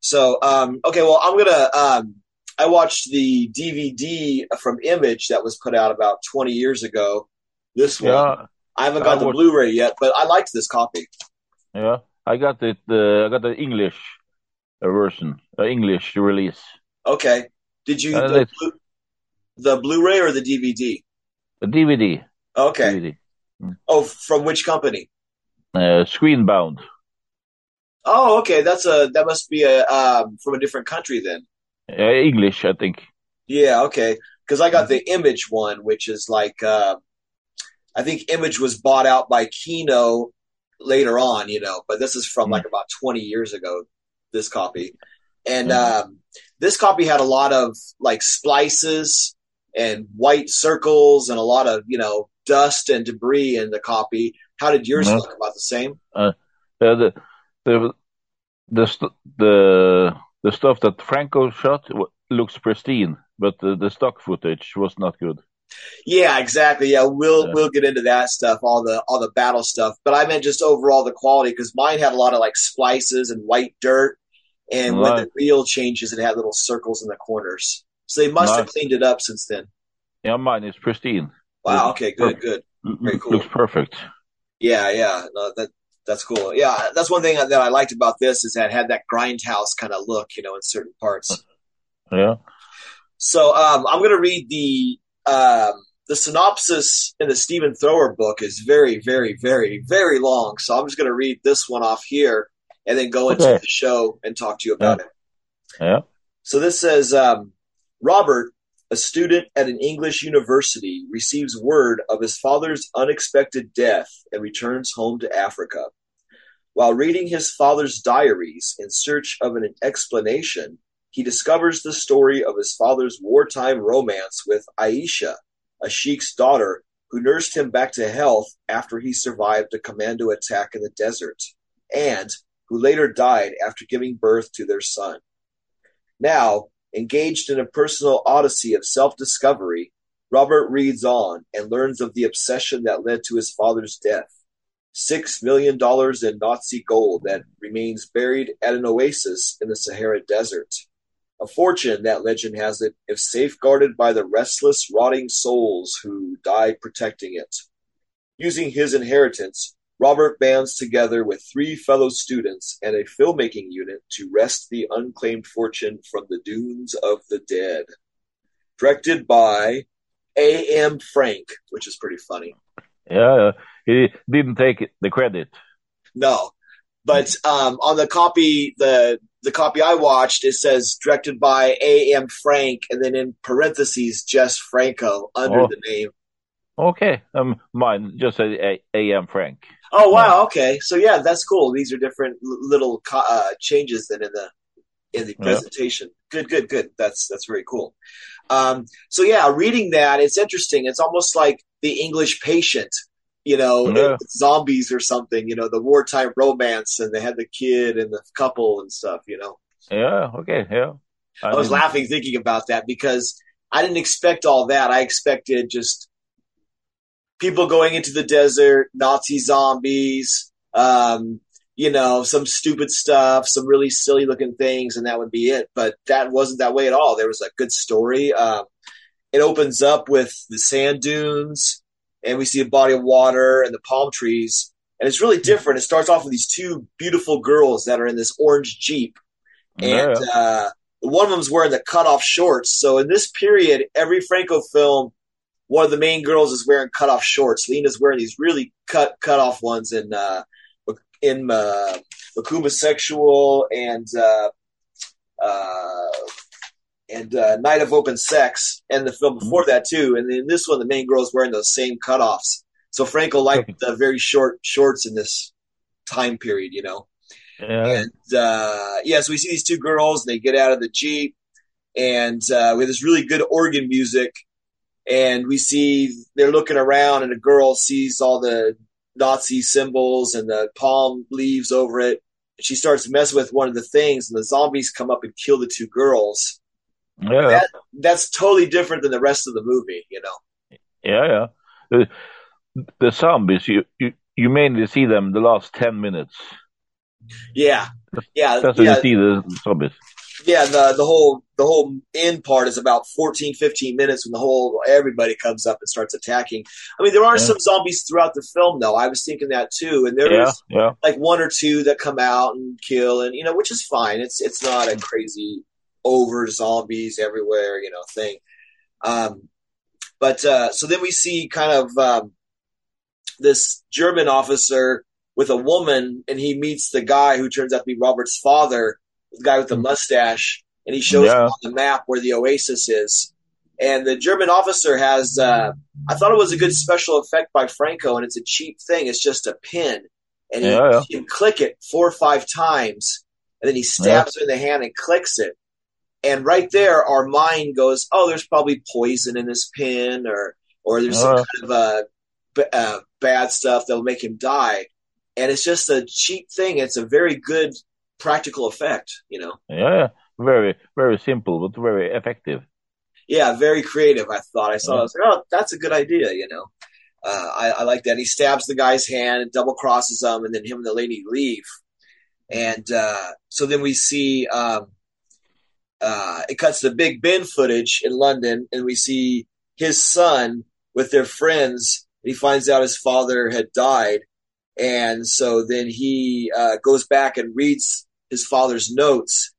So um, okay, well, I'm gonna um, I watched the DVD from Image that was put out about 20 years ago. This one. Yeah, I haven't I got the watched- Blu-ray yet, but I liked this copy. yeah. I got it. Uh, I got the English version, uh, English release. Okay. Did you Uh, the, Blu- the Blu-ray or the DVD? The DVD. Okay. DVD. Oh, from which company? Uh, Screenbound. Oh, okay. That's a that must be a um, from a different country then. Uh, English, I think. Yeah. Okay. Because I got the Image one, which is like uh, I think Image was bought out by Kino later on, you know, but this is from Mm. like about 20 years ago. This copy, and Mm. um, this copy had a lot of like splices and white circles and a lot of you know dust and debris in the copy. How did yours Mhm. look? About the same? Uh, the the the the the stuff that Franco shot looks pristine, but the, the stock footage was not good. Yeah, exactly. Yeah, we'll Yeah. we'll get into that stuff, all the all the battle stuff. But I meant just overall the quality because mine had a lot of like splices and white dirt, and when the reel changes, it had little circles in the corners. So they must have cleaned it up since then. Yeah, mine is pristine. Wow. Okay. Good. Good. L- Very cool. Looks perfect. Yeah. Yeah. No, that that's cool. Yeah, that's one thing that I liked about this is that it had that grindhouse kind of look, you know, in certain parts. Yeah. So um, I'm going to read the um, the synopsis in the Stephen Thrower book is very, very, very, very long. So I'm just going to read this one off here and then go into Okay. the show and talk to you about it. Yeah. So this says um, Robert, a student at an English university, receives word of his father's unexpected death and returns home to Africa. While reading his father's diaries in search of an explanation, he discovers the story of his father's wartime romance with Aisha, a sheik's daughter who nursed him back to health after he survived a commando attack in the desert, and who later died after giving birth to their son. Now, engaged in a personal odyssey of self discovery, Robert reads on and learns of the obsession that led to his father's death. Six million dollars in Nazi gold that remains buried at an oasis in the Sahara Desert. A fortune, that legend has it, if safeguarded by the restless, rotting souls who die protecting it. Using his inheritance, Robert bands together with three fellow students and a filmmaking unit to wrest the unclaimed fortune from the dunes of the dead. Directed by A.M. Frank, which is pretty funny. Yeah, he didn't take the credit. No, but um, on the copy, the the copy I watched, it says directed by A.M. Frank, and then in parentheses, Jess Franco under Oh. the name. Okay, um, mine just AM Frank. Oh wow, okay, so yeah, that's cool. These are different little uh, changes than in the in the Yeah. presentation. Good, good, good. That's that's very cool. Um, so yeah, reading that, it's interesting. It's almost like the English Patient, you know, Yeah. zombies or something. You know, the wartime romance, and they had the kid and the couple and stuff. You know, Yeah, okay, yeah. I was didn't- laughing thinking about that because I didn't expect all that. I expected just people going into the desert, Nazi zombies, um, you know, some stupid stuff, some really silly looking things, and that would be it. But that wasn't that way at all. There was a good story. Um, it opens up with the sand dunes, and we see a body of water and the palm trees. And it's really different. It starts off with these two beautiful girls that are in this orange Jeep and yeah, uh, one of them's wearing the cutoff shorts. So in this period, every Franco film, one of the main girls is wearing cutoff shorts. Lena's wearing these really cut cut off ones in uh, in uh, Macumba Sexual and uh, uh, and uh, Night of Open Sex, and the film before that too. And in this one, the main girl's wearing those same cutoffs. So Franco liked the very short shorts in this time period, you know. yeah, And uh, yeah, so we see these two girls, and they get out of the jeep, and uh, we have this really good organ music, and we see they're looking around, and a girl sees all the Nazi symbols and the palm leaves over it. And she starts messing with one of the things, and the zombies come up and kill the two girls. Yeah, That that's totally different than the rest of the movie, you know. yeah, yeah. The, the zombies, you, you, you mainly see them the last 10 minutes. Yeah, yeah, That's when yeah. you see the zombies. yeah the the whole the whole end part is about 14 15 minutes when the whole everybody comes up and starts attacking i mean there are Yeah. some zombies throughout the film though i was thinking that too and there Yeah, is yeah, like one or two that come out and kill and you know which is fine it's it's not a crazy over zombies everywhere you know thing. Um but uh so then we see kind of um this german officer with a woman and he meets the guy who turns out to be robert's father the guy with the mustache and he shows Yeah. him on the map where the oasis is. And the german officer has uh i thought it was a good special effect by franco and it's a cheap thing. It's just a pin. And he, Yeah, yeah. he can click it four or five times and then he stabs her in the hand and clicks it and right there our mind goes oh there's probably poison in this pin or or there's some Uh. kind of uh, b- uh, bad stuff that'll make him die and it's just a cheap thing it's a very good practical effect you know yeah. Very, very simple, but very effective. yeah very creative i thought i saw it, Yeah. i was like oh that's a good idea you know uh, I, I like that he stabs the guy's hand and double crosses him and then him and the lady leave and uh, so then we see um, uh, it cuts to Big Ben footage in London, and we see his son with their friends. And he finds out his father had died, and so then he uh, goes back and reads his father's notes.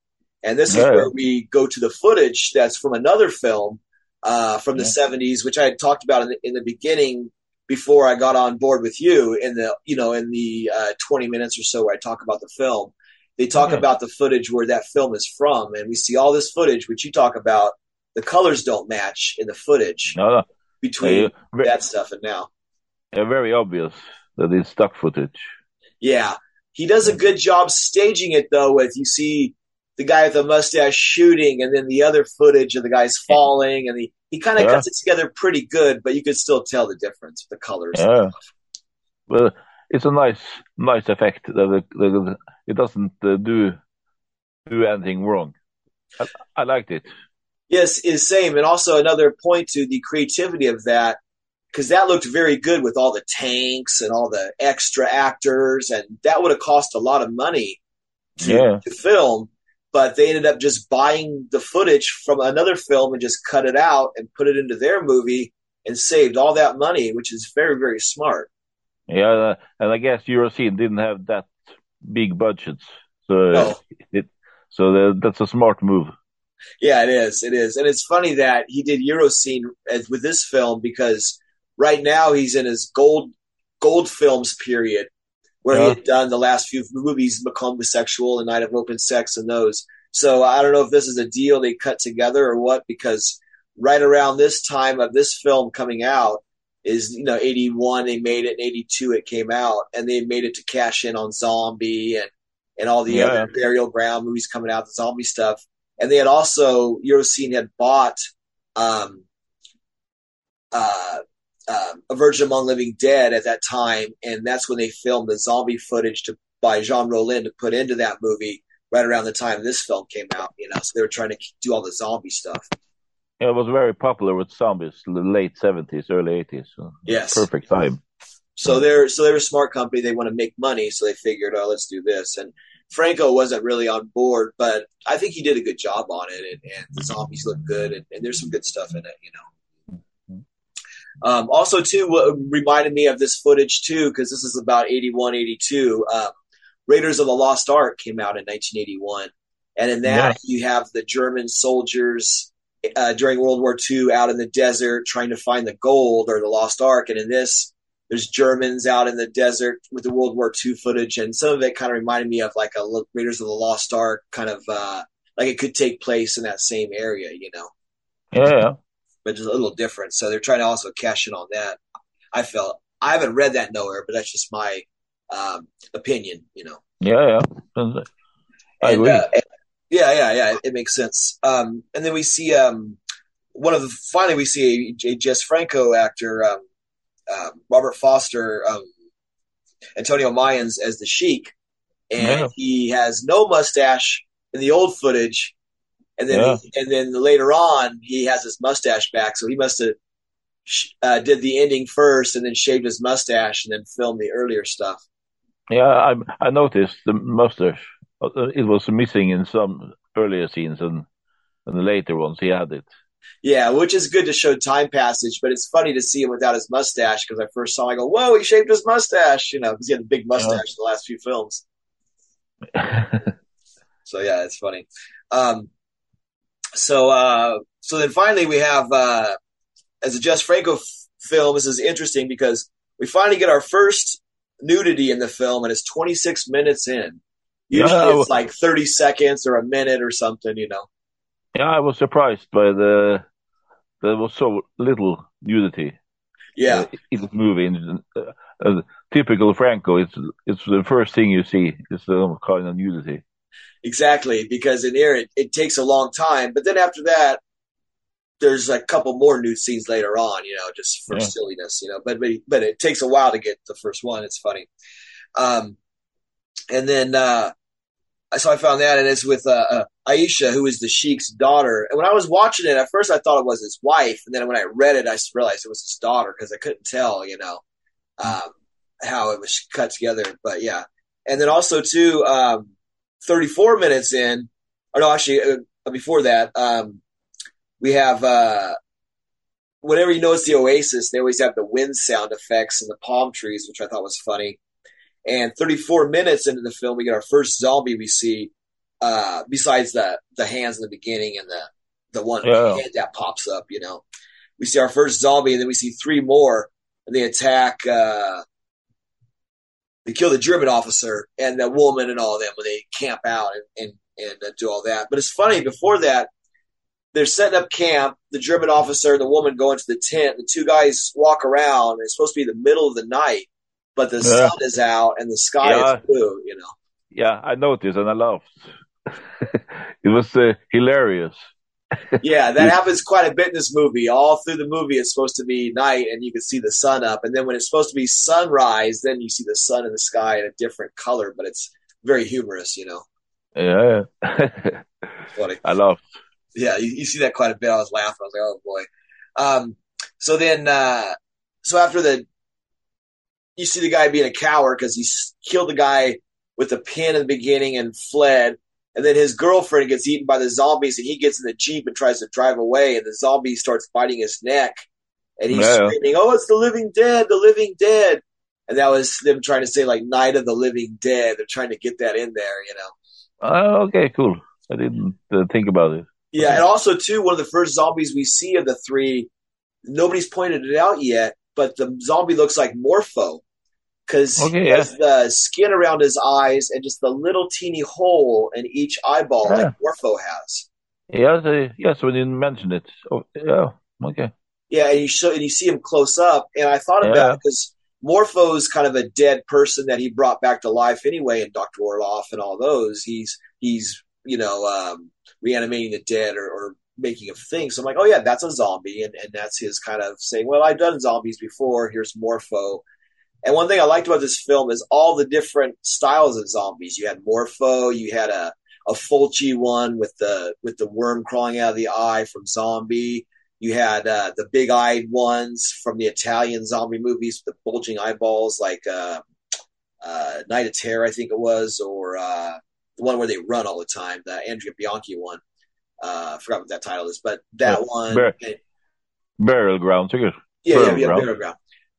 And this is where we go to the footage that's from another film uh, from the '70s, which I had talked about in the, in the beginning before I got on board with you. In the you know in the uh, 20 minutes or so where I talk about the film, they talk Okay. about the footage where that film is from, and we see all this footage, which you talk about. The colors don't match in the footage No, no. between Uh, that stuff and now. uh, very obvious that it's stock footage. Yeah, he does a good job staging it though. With you see the guy with the mustache shooting, and then the other footage of the guys falling, and he he kind of Yeah. cuts it together pretty good, but you could still tell the difference with the colors. Yeah. Well, it's a nice, nice effect that it, that it doesn't uh, do do anything wrong. I, I liked it. Yes, is same, and also another point to the creativity of that because that looked very good with all the tanks and all the extra actors, and that would have cost a lot of money to, Yeah. to film. but they ended up just buying the footage from another film and just cut it out and put it into their movie and saved all that money, which is very very smart. Yeah, and I guess Eurocine didn't have that big budgets, so No. it so that's a smart move. Yeah, it is. It is, and it's funny that he did Eurocine as- with this film because right now he's in his gold gold films period, where he had done the last few movies, Macumba Sexual and Night of Open Sex, and those. So I don't know if this is a deal they cut together or what, because right around this time of this film coming out is you know eighty one they made it, and eighty two it came out, and they made it to cash in on Zombie and and all the Yeah. other Burial Ground movies coming out, the zombie stuff and they had also Eurocine had bought um, uh, uh, A Virgin Among Living Dead at that time, and that's when they filmed the zombie footage to by Jean Rollin to put into that movie right around the time this film came out. You know, so they were trying to do all the zombie stuff. It was very popular with zombies, the late seventies, early eighties. So Yes. perfect time. So they're so they're a smart company. They want to make money, so they figured, oh, let's do this. And Franco wasn't really on board, but I think he did a good job on it, and, and the zombies look good, and, and there's some good stuff in it, you know. Um, also, too, what reminded me of this footage too, because this is about 81, 82. Um, Raiders of the Lost Ark came out in 1981, and in that you have the German soldiers uh, during World War II out in the desert trying to find the gold or the Lost Ark, and in this there's Germans out in the desert with the World War II footage, and some of it kind of reminded me of like a Raiders of the Lost Ark kind of uh, like it could take place in that same area, you know, Yeah, but just a little different. So they're trying to also cash in on that. I felt I haven't read that nowhere, but that's just my um, opinion, you know. Yeah, yeah. And, I And, agree. uh, yeah, yeah, yeah. It makes sense. Um, and then we see um, one of the finally we see a, a Jess Franco actor, um, um, Robert Foster, um, Antonio Mayans as the Sheik, and Yeah. he has no mustache in the old footage, and then Yeah. and then later on he has his mustache back. So he must have uh, did the ending first, and then shaved his mustache, and then filmed the earlier stuff. Yeah, I I noticed the mustache. Uh, It was missing in some earlier scenes, and and the later ones he had it. Yeah, which is good to show time passage, but it's funny to see him without his mustache because I first saw him, I go, whoa, he shaved his mustache, you know, because he had a big mustache in the last few films. [laughs] So yeah, it's funny. Um, so uh, so then finally we have uh, as a Jess Franco f- film. This is interesting because we finally get our first nudity in the film, and it's 26 minutes in. Usually Yeah. it's like 30 seconds or a minute or something, you know. yeah, I was surprised by the there was so little nudity. Yeah, uh, in the movie. And, uh, uh, typical Franco, it's it's the first thing you see is some kind of nudity. exactly. Because in here it, it takes a long time, but then after that, there's a couple more nude scenes later on, you know, just for Yeah. silliness, you know. But but but it takes a while to get the first one. It's funny. Um, and then uh, so I found that, and it's with uh, uh, Aisha, who is the Sheik's daughter. And when I was watching it, at first I thought it was his wife, and then when I read it, I realized it was his daughter because I couldn't tell, you know, um, how it was cut together. But yeah, and then also too, um, 34 minutes in, or no, actually uh, before that, um, we have uh, whenever you notice the Oasis, they always have the wind sound effects and the palm trees, which I thought was funny. And 34 minutes into the film, we get our first zombie we see, uh, besides the the hands in the beginning and the the one Yeah. head that pops up. You know, we see our first zombie, and then we see three more, and they attack. Uh, they kill the German officer and the woman and all of them when they camp out and and, and uh, do all that. But it's funny before that. They're setting up camp. The German officer and the woman go into the tent. The two guys walk around. And it's supposed to be the middle of the night, but the Yeah. sun is out and the sky Yeah. is blue. You know. Yeah, I noticed and I laughed. [laughs] it was uh, hilarious. Yeah, that [laughs] happens quite a bit in this movie. All through the movie, it's supposed to be night, and you can see the sun up. And then when it's supposed to be sunrise, then you see the sun in the sky in a different color. But it's very humorous, you know. Yeah, [laughs] Funny. I love. Yeah, you, you see that quite a bit. I was laughing. I was like, oh boy. Um, so then, uh, so after the, you see the guy being a coward because he killed the guy with a pin in the beginning and fled. And then his girlfriend gets eaten by the zombies, and he gets in the jeep and tries to drive away, and the zombie starts biting his neck, and he's Yeah. screaming, "Oh, it's the living dead! The living dead!" And that was them trying to say like "Night of the Living Dead." They're trying to get that in there, you know. Oh, okay, cool. I didn't uh, think about it. Yeah, and also too, one of the first zombies we see of the three, nobody's pointed it out yet, but the zombie looks like Morpho because Okay, he yeah. has the skin around his eyes and just the little teeny hole in each eyeball Yeah. like Morpho has. Yes, uh, yes, we didn't mention it. Oh, yeah, okay. Yeah, and you show and you see him close up, and I thought about Yeah. it because Morpho's kind of a dead person that he brought back to life anyway and Doctor Orloff and all those. He's he's you know um, reanimating the dead or, or making of things. So I'm like, oh yeah, that's a zombie, and and that's his kind of saying, well, I've done zombies before. Here's Morpho. And one thing I liked about this film is all the different styles of zombies. You had Morpho, you had a a Fulci one with the with the worm crawling out of the eye from Zombie. You had uh, the big eyed ones from the Italian zombie movies with the bulging eyeballs, like uh, uh, Night of Terror, I think it was, or uh, the one where they run all the time, the Andrea Bianchi one. Uh, I forgot what that title is, but that Yeah, one. And- Burial Ground, yeah, yeah, Battleground. yeah, Battleground.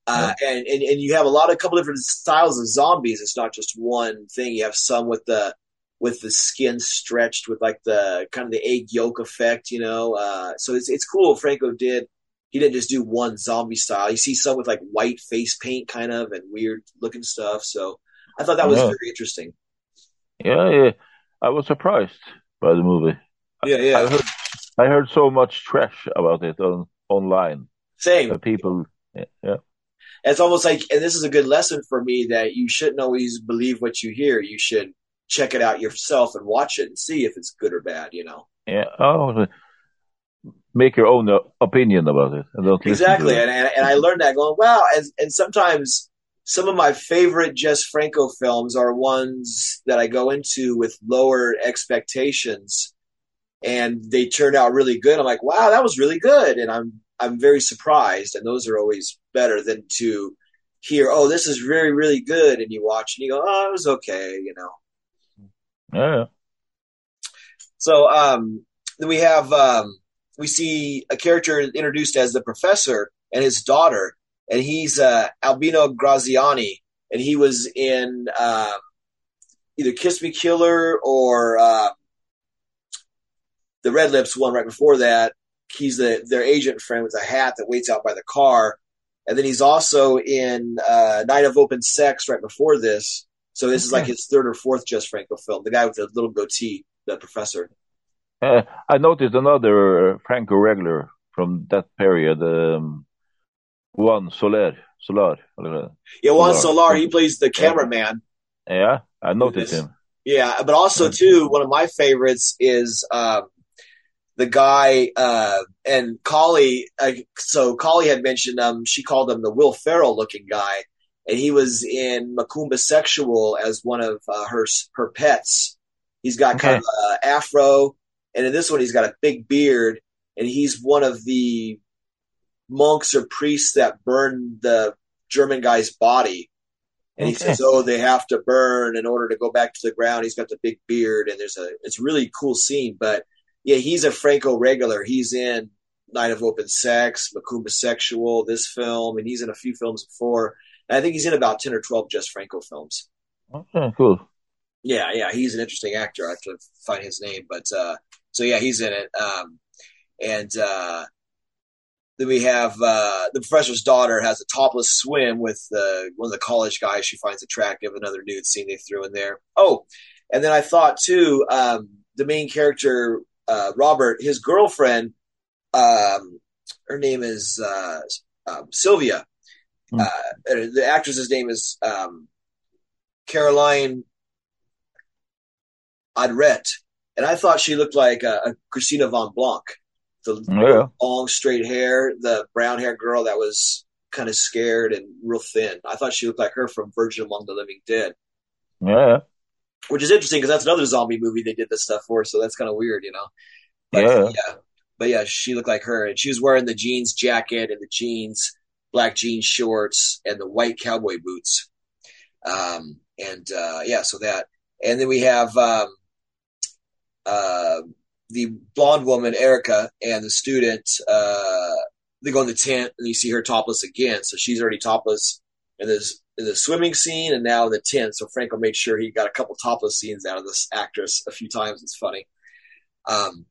Uh, and, and and you have a lot of couple different styles of zombies. It's not just one thing. You have some with the with the skin stretched with like the kind of the egg yolk effect, you know. Uh, so it's it's cool. Franco did. He didn't just do one zombie style. You see some with like white face paint, kind of, and weird looking stuff. So I thought that was Yeah. very interesting. Yeah, yeah. I was surprised by the movie. Yeah, yeah. I heard, I heard so much trash about it on online. Same. People, yeah, yeah, It's almost like, and this is a good lesson for me that you shouldn't always believe what you hear. You should check it out yourself and watch it and see if it's good or bad. You know. yeah. Oh, make your own uh, opinion about it. And don't listen Exactly, and, and and I learned that going wow, and and sometimes some of my favorite Jess Franco films are ones that I go into with lower expectations, and they turn out really good. I'm like, wow, that was really good, and I'm I'm very surprised, and those are always better than to hear, oh, this is really really good, and you watch and you go, oh, it was okay, you know. Yeah, So um, then we have um, we see a character introduced as the professor and his daughter, and he's uh, Albino Graziani, and he was in uh, either Kiss Me Killer or uh, the Red Lips one right before that. He's the their agent friend with a hat that waits out by the car, and then he's also in uh, Night of Open Sex right before this. So this is like his third or fourth Jess Franco film. The guy with the little goatee, the professor. Uh, I noticed another Franco regular from that period, um, Juan Soler. Solar. Yeah, Juan Soler. Solar, he plays the cameraman. Yeah, I noticed him. Yeah, but also too, one of my favorites is um, the guy uh, and Collie. Uh, so Collie had mentioned um, she called him the Will Ferrell looking guy, and he was in Macumba Sexual as one of uh, her her pets. He's got kind of a afro, and in this one he's got a big beard, and he's one of the monks or priests that burned the German guy's body. And he Okay. says, "Oh, they have to burn in order to go back to the ground." He's got the big beard, and there's a it's a really cool scene. But yeah, he's a Franco regular. He's in Night of Open Sex, Macumba Sexual, this film, and he's in a few films before. And I think he's in about ten or twelve Jess Franco films. Okay, cool. Yeah, yeah, he's an interesting actor. I have to find his name, but uh, so yeah, he's in it. Um, and uh, then we have uh, the professor's daughter has a topless swim with uh, one of the college guys she finds attractive. Another nude scene they threw in there. Oh, and then I thought too, um, the main character uh, Robert, his girlfriend, um, her name is uh, um, Sylvia. Hmm. Uh, the actress's name is um, Caroline Audret, and I thought she looked like a, a Christina von Blanc. The Yeah. long straight hair, the brown hair girl that was kind of scared and real thin. I thought she looked like her from Virgin Among the Living Dead, Yeah, which is interesting because that's another zombie movie they did this stuff for. So that's kind of weird, you know. But, Yeah. yeah, but yeah, she looked like her, and she was wearing the jeans jacket and the jeans, black jeans shorts, and the white cowboy boots. Um, and uh, yeah, so that, and then we have um, uh, the blonde woman Erica and the student uh, they go in the tent and you see her topless again. So she's already topless and this the swimming scene and now the tent. So Franco made sure he got a couple topless scenes out of this actress a few times. It's funny. Um,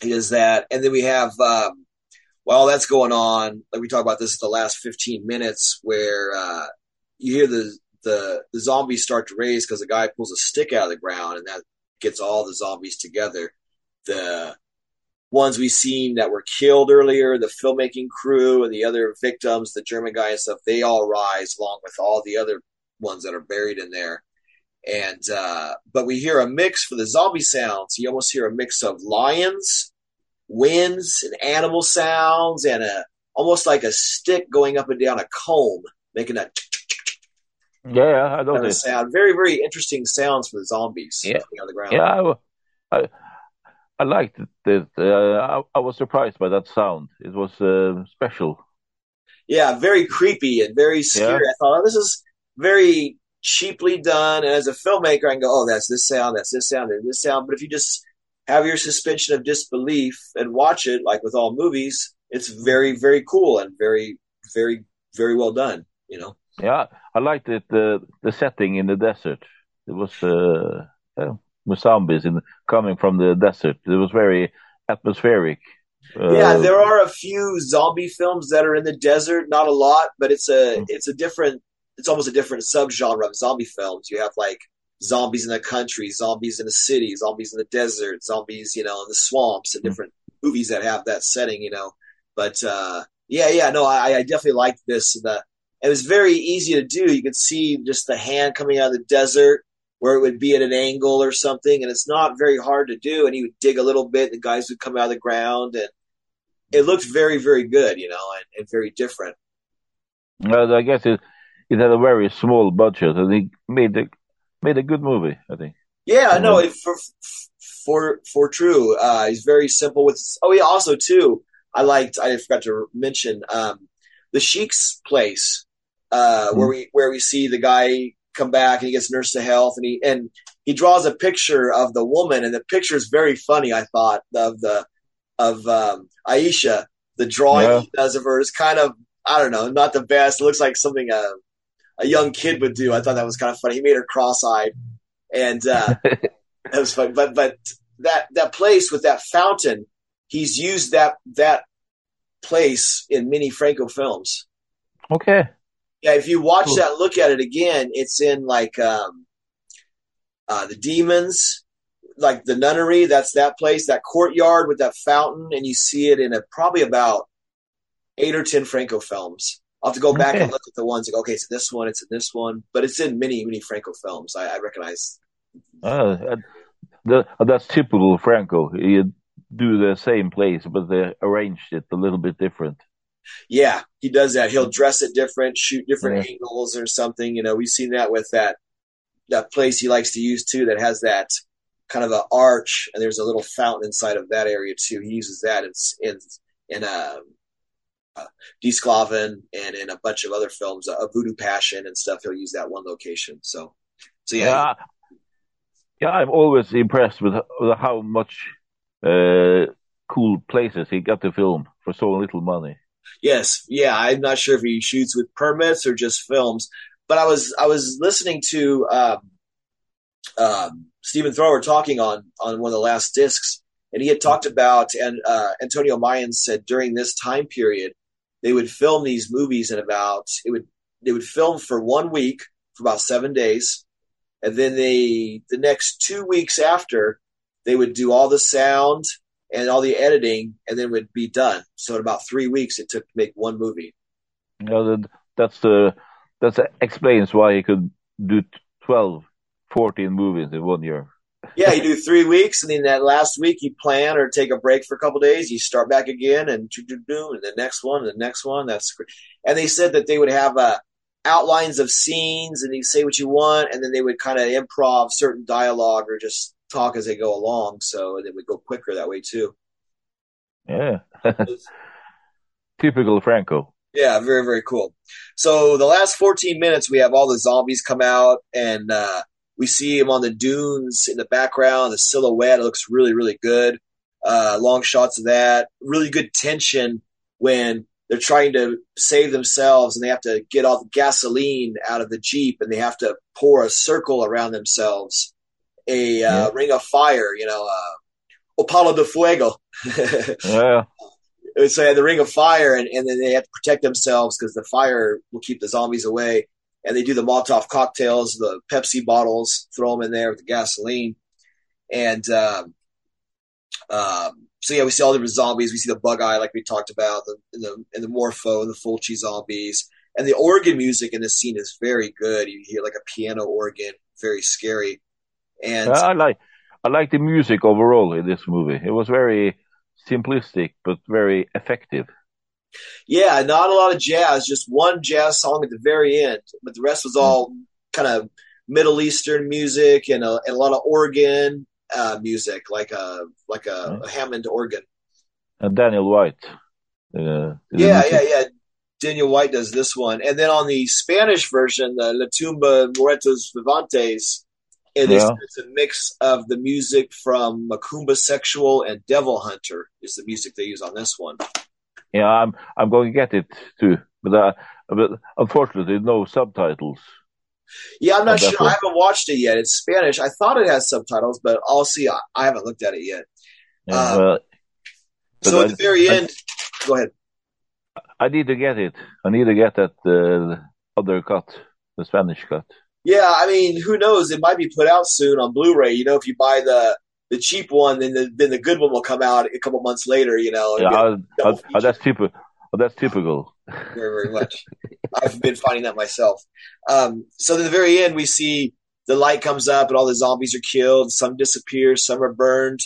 he does that, and then we have um, while that's going on, like we talk about this the last 15 minutes, where uh, you hear the, the the zombies start to raise because the guy pulls a stick out of the ground, and that gets all the zombies together. The ones we've seen that were killed earlier, the filmmaking crew and the other victims, the German guy and stuff, they all rise along with all the other ones that are buried in there. And uh, but we hear a mix for the zombie sounds. You almost hear a mix of lions winds and animal sounds and a almost like a stick going up and down a comb, making that. Yeah, I know kind of sound. Very, very interesting sounds for the zombies Yeah. on the ground. Yeah, I, I, I liked it. uh, I, I was surprised by that sound. It was uh, special. Yeah, very creepy and very scary. I thought, oh, this is very cheaply done. And as a filmmaker, I can go, oh, that's this sound, that's this sound, and this sound. But if you just have your suspension of disbelief and watch it, like with all movies, it's very, very cool and very, very, very well done. You know. Yeah, I liked it. The the setting in the desert. It was uh, yeah, with zombies in coming from the desert. It was very atmospheric. Uh, yeah, there are a few zombie films that are in the desert. Not a lot, but it's a it's a different. It's almost a different subgenre of zombie films. You have like zombies in the country, zombies in the city, zombies in the desert, zombies, you know, in the swamps, and different movies that have that setting, you know. But uh, yeah, yeah, no, I, I definitely liked this. The it was very easy to do. You could see just the hand coming out of the desert where it would be at an angle or something, and it's not very hard to do. And he would dig a little bit, the guys would come out of the ground, and it looked very, very good, you know, and, and very different. uh, I guess it it had a very small budget, and he made a made a good movie. I think. Yeah, no, it, for for for true. Uh, he's very simple with. Oh, yeah. Also, too, I liked. I forgot to mention um, the Sheik's place, uh, where we where we see the guy come back and he gets nursed to health, and he and he draws a picture of the woman, and the picture is very funny. I thought of the of um, Aisha. The drawing Yeah. he does of her is kind of I don't know, not the best. It looks like something a a young kid would do. I thought that was kind of funny. He made her cross-eyed, and uh, [laughs] that was fun. But but that that place with that fountain, he's used that that place in many Franco films. Okay. Yeah, if you watch Cool. that, look at it again. It's in like um, uh, the demons, like the nunnery. That's that place, that courtyard with that fountain, and you see it in a probably about eight or ten Franco films. I'll have to go back Okay. and look at the ones. Like, okay, it's in this one, it's in this one, but it's in many many Franco films. I, I recognize. Uh, the, that's typical Franco. He do the same place, but they arranged it a little bit different. Yeah, he does that. He'll dress it different, shoot different Yeah. angles or something. You know, we've seen that with that that place he likes to use too that has that kind of an arch and there's a little fountain inside of that area too. He uses that in in in a uh, Desclaven and in a bunch of other films, a Voodoo Passion and stuff. He'll use that one location. So, so yeah, Yeah, yeah. I'm always impressed with, with how much uh, cool places he got to film for so little money. Yes, yeah. I'm not sure if he shoots with permits or just films, but I was I was listening to um, um, Stephen Thrower talking on on one of the last discs, and he had talked about and uh, Antonio Mayan said during this time period they would film these movies in about it would they would film for one week for about seven days, and then they the next two weeks after they would do all the sound and all the editing, and then would be done. So in about three weeks, it took to make one movie. You know, that's the that explains why he could do 12, 14 movies in one year. Yeah, you [laughs] do three weeks, and then that last week you plan or take a break for a couple days. You start back again, and do do do, and the next one, and the next one. That's great. And they said that they would have uh, outlines of scenes, and you say what you want, and then they would kind of improv certain dialogue or just talk as they go along. So they would go quicker that way too. Yeah, [laughs] typical Franco. Yeah, very, very cool. So the last 14 minutes, we have all the zombies come out, and uh, We see them on the dunes in the background, the silhouette looks really, really good. Uh, long shots of that. Really good tension when they're trying to save themselves and they have to get all the gasoline out of the Jeep and they have to pour a circle around themselves. A uh, Yeah. ring of fire, you know, uh, Opalo de Fuego. [laughs] Yeah. The ring of fire, and, and then they have to protect themselves because the fire will keep the zombies away. And they do the Molotov cocktails, the Pepsi bottles, throw them in there with the gasoline. And um, um, so yeah, we see all the different zombies. We see the bug eye, like we talked about, the and the and the morpho, and the Fulci zombies. And the organ music in this scene is very good. You hear like a piano organ, very scary. And I like I like the music overall in this movie. It was very simplistic but very effective. Yeah, not a lot of jazz, just one jazz song at the very end, but the rest was all kind of Middle Eastern music and a, and a lot of organ uh, music, like a like a, a Hammond organ. And Daniel White. Uh, Yeah, yeah, yeah. Daniel White does this one, and then on the Spanish version, the La Tumba Muertos Vivantes, it is Yeah. it's a mix of the music from Macumba Sexual and Devil Hunter is the music they use on this one. Yeah, I'm I'm going to get it too, but uh, but unfortunately no subtitles. Yeah, I'm not sure. definitely. I haven't watched it yet. It's Spanish. I thought it has subtitles, but I'll see. I, I haven't looked at it yet. Yeah, Uh, well, so I- at the very I- end, go ahead. I need to get it. I need to get that uh, other cut, the Spanish cut. Yeah, I mean, who knows? It might be put out soon on Blu-ray. You know, if you buy the the cheap one, then the then the good one will come out a couple months later. You know, Yeah, I, double I, that's typical. That's typical. very very much. I've been finding that myself. Um, so at the very end, we see the light comes up and all the zombies are killed. Some disappear, some are burned,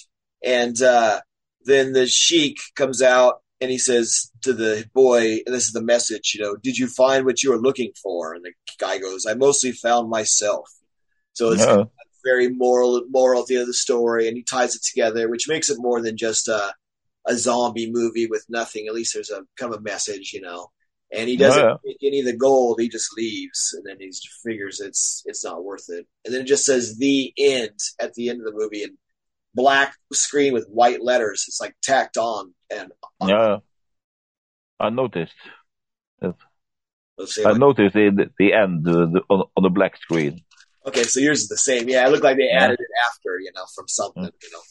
and uh, then the sheik comes out and he says to the boy, and this is the message, you know, did you find what you were looking for? And the guy goes, I mostly found myself. So it's Yeah. very moral moral at the end of the story, and he ties it together, which makes it more than just a a zombie movie with nothing. At least there's a kind of a message, you know. And he doesn't Yeah. take any of the gold; he just leaves, and then he figures it's it's not worth it. And then it just says the end at the end of the movie in black screen with white letters. It's like tacked on, and Yeah, I noticed. see. I noticed the the end uh, the, on on the black screen. Okay, so yours is the same. Yeah, it looked like they Yeah. added it after, you know, from something, you know.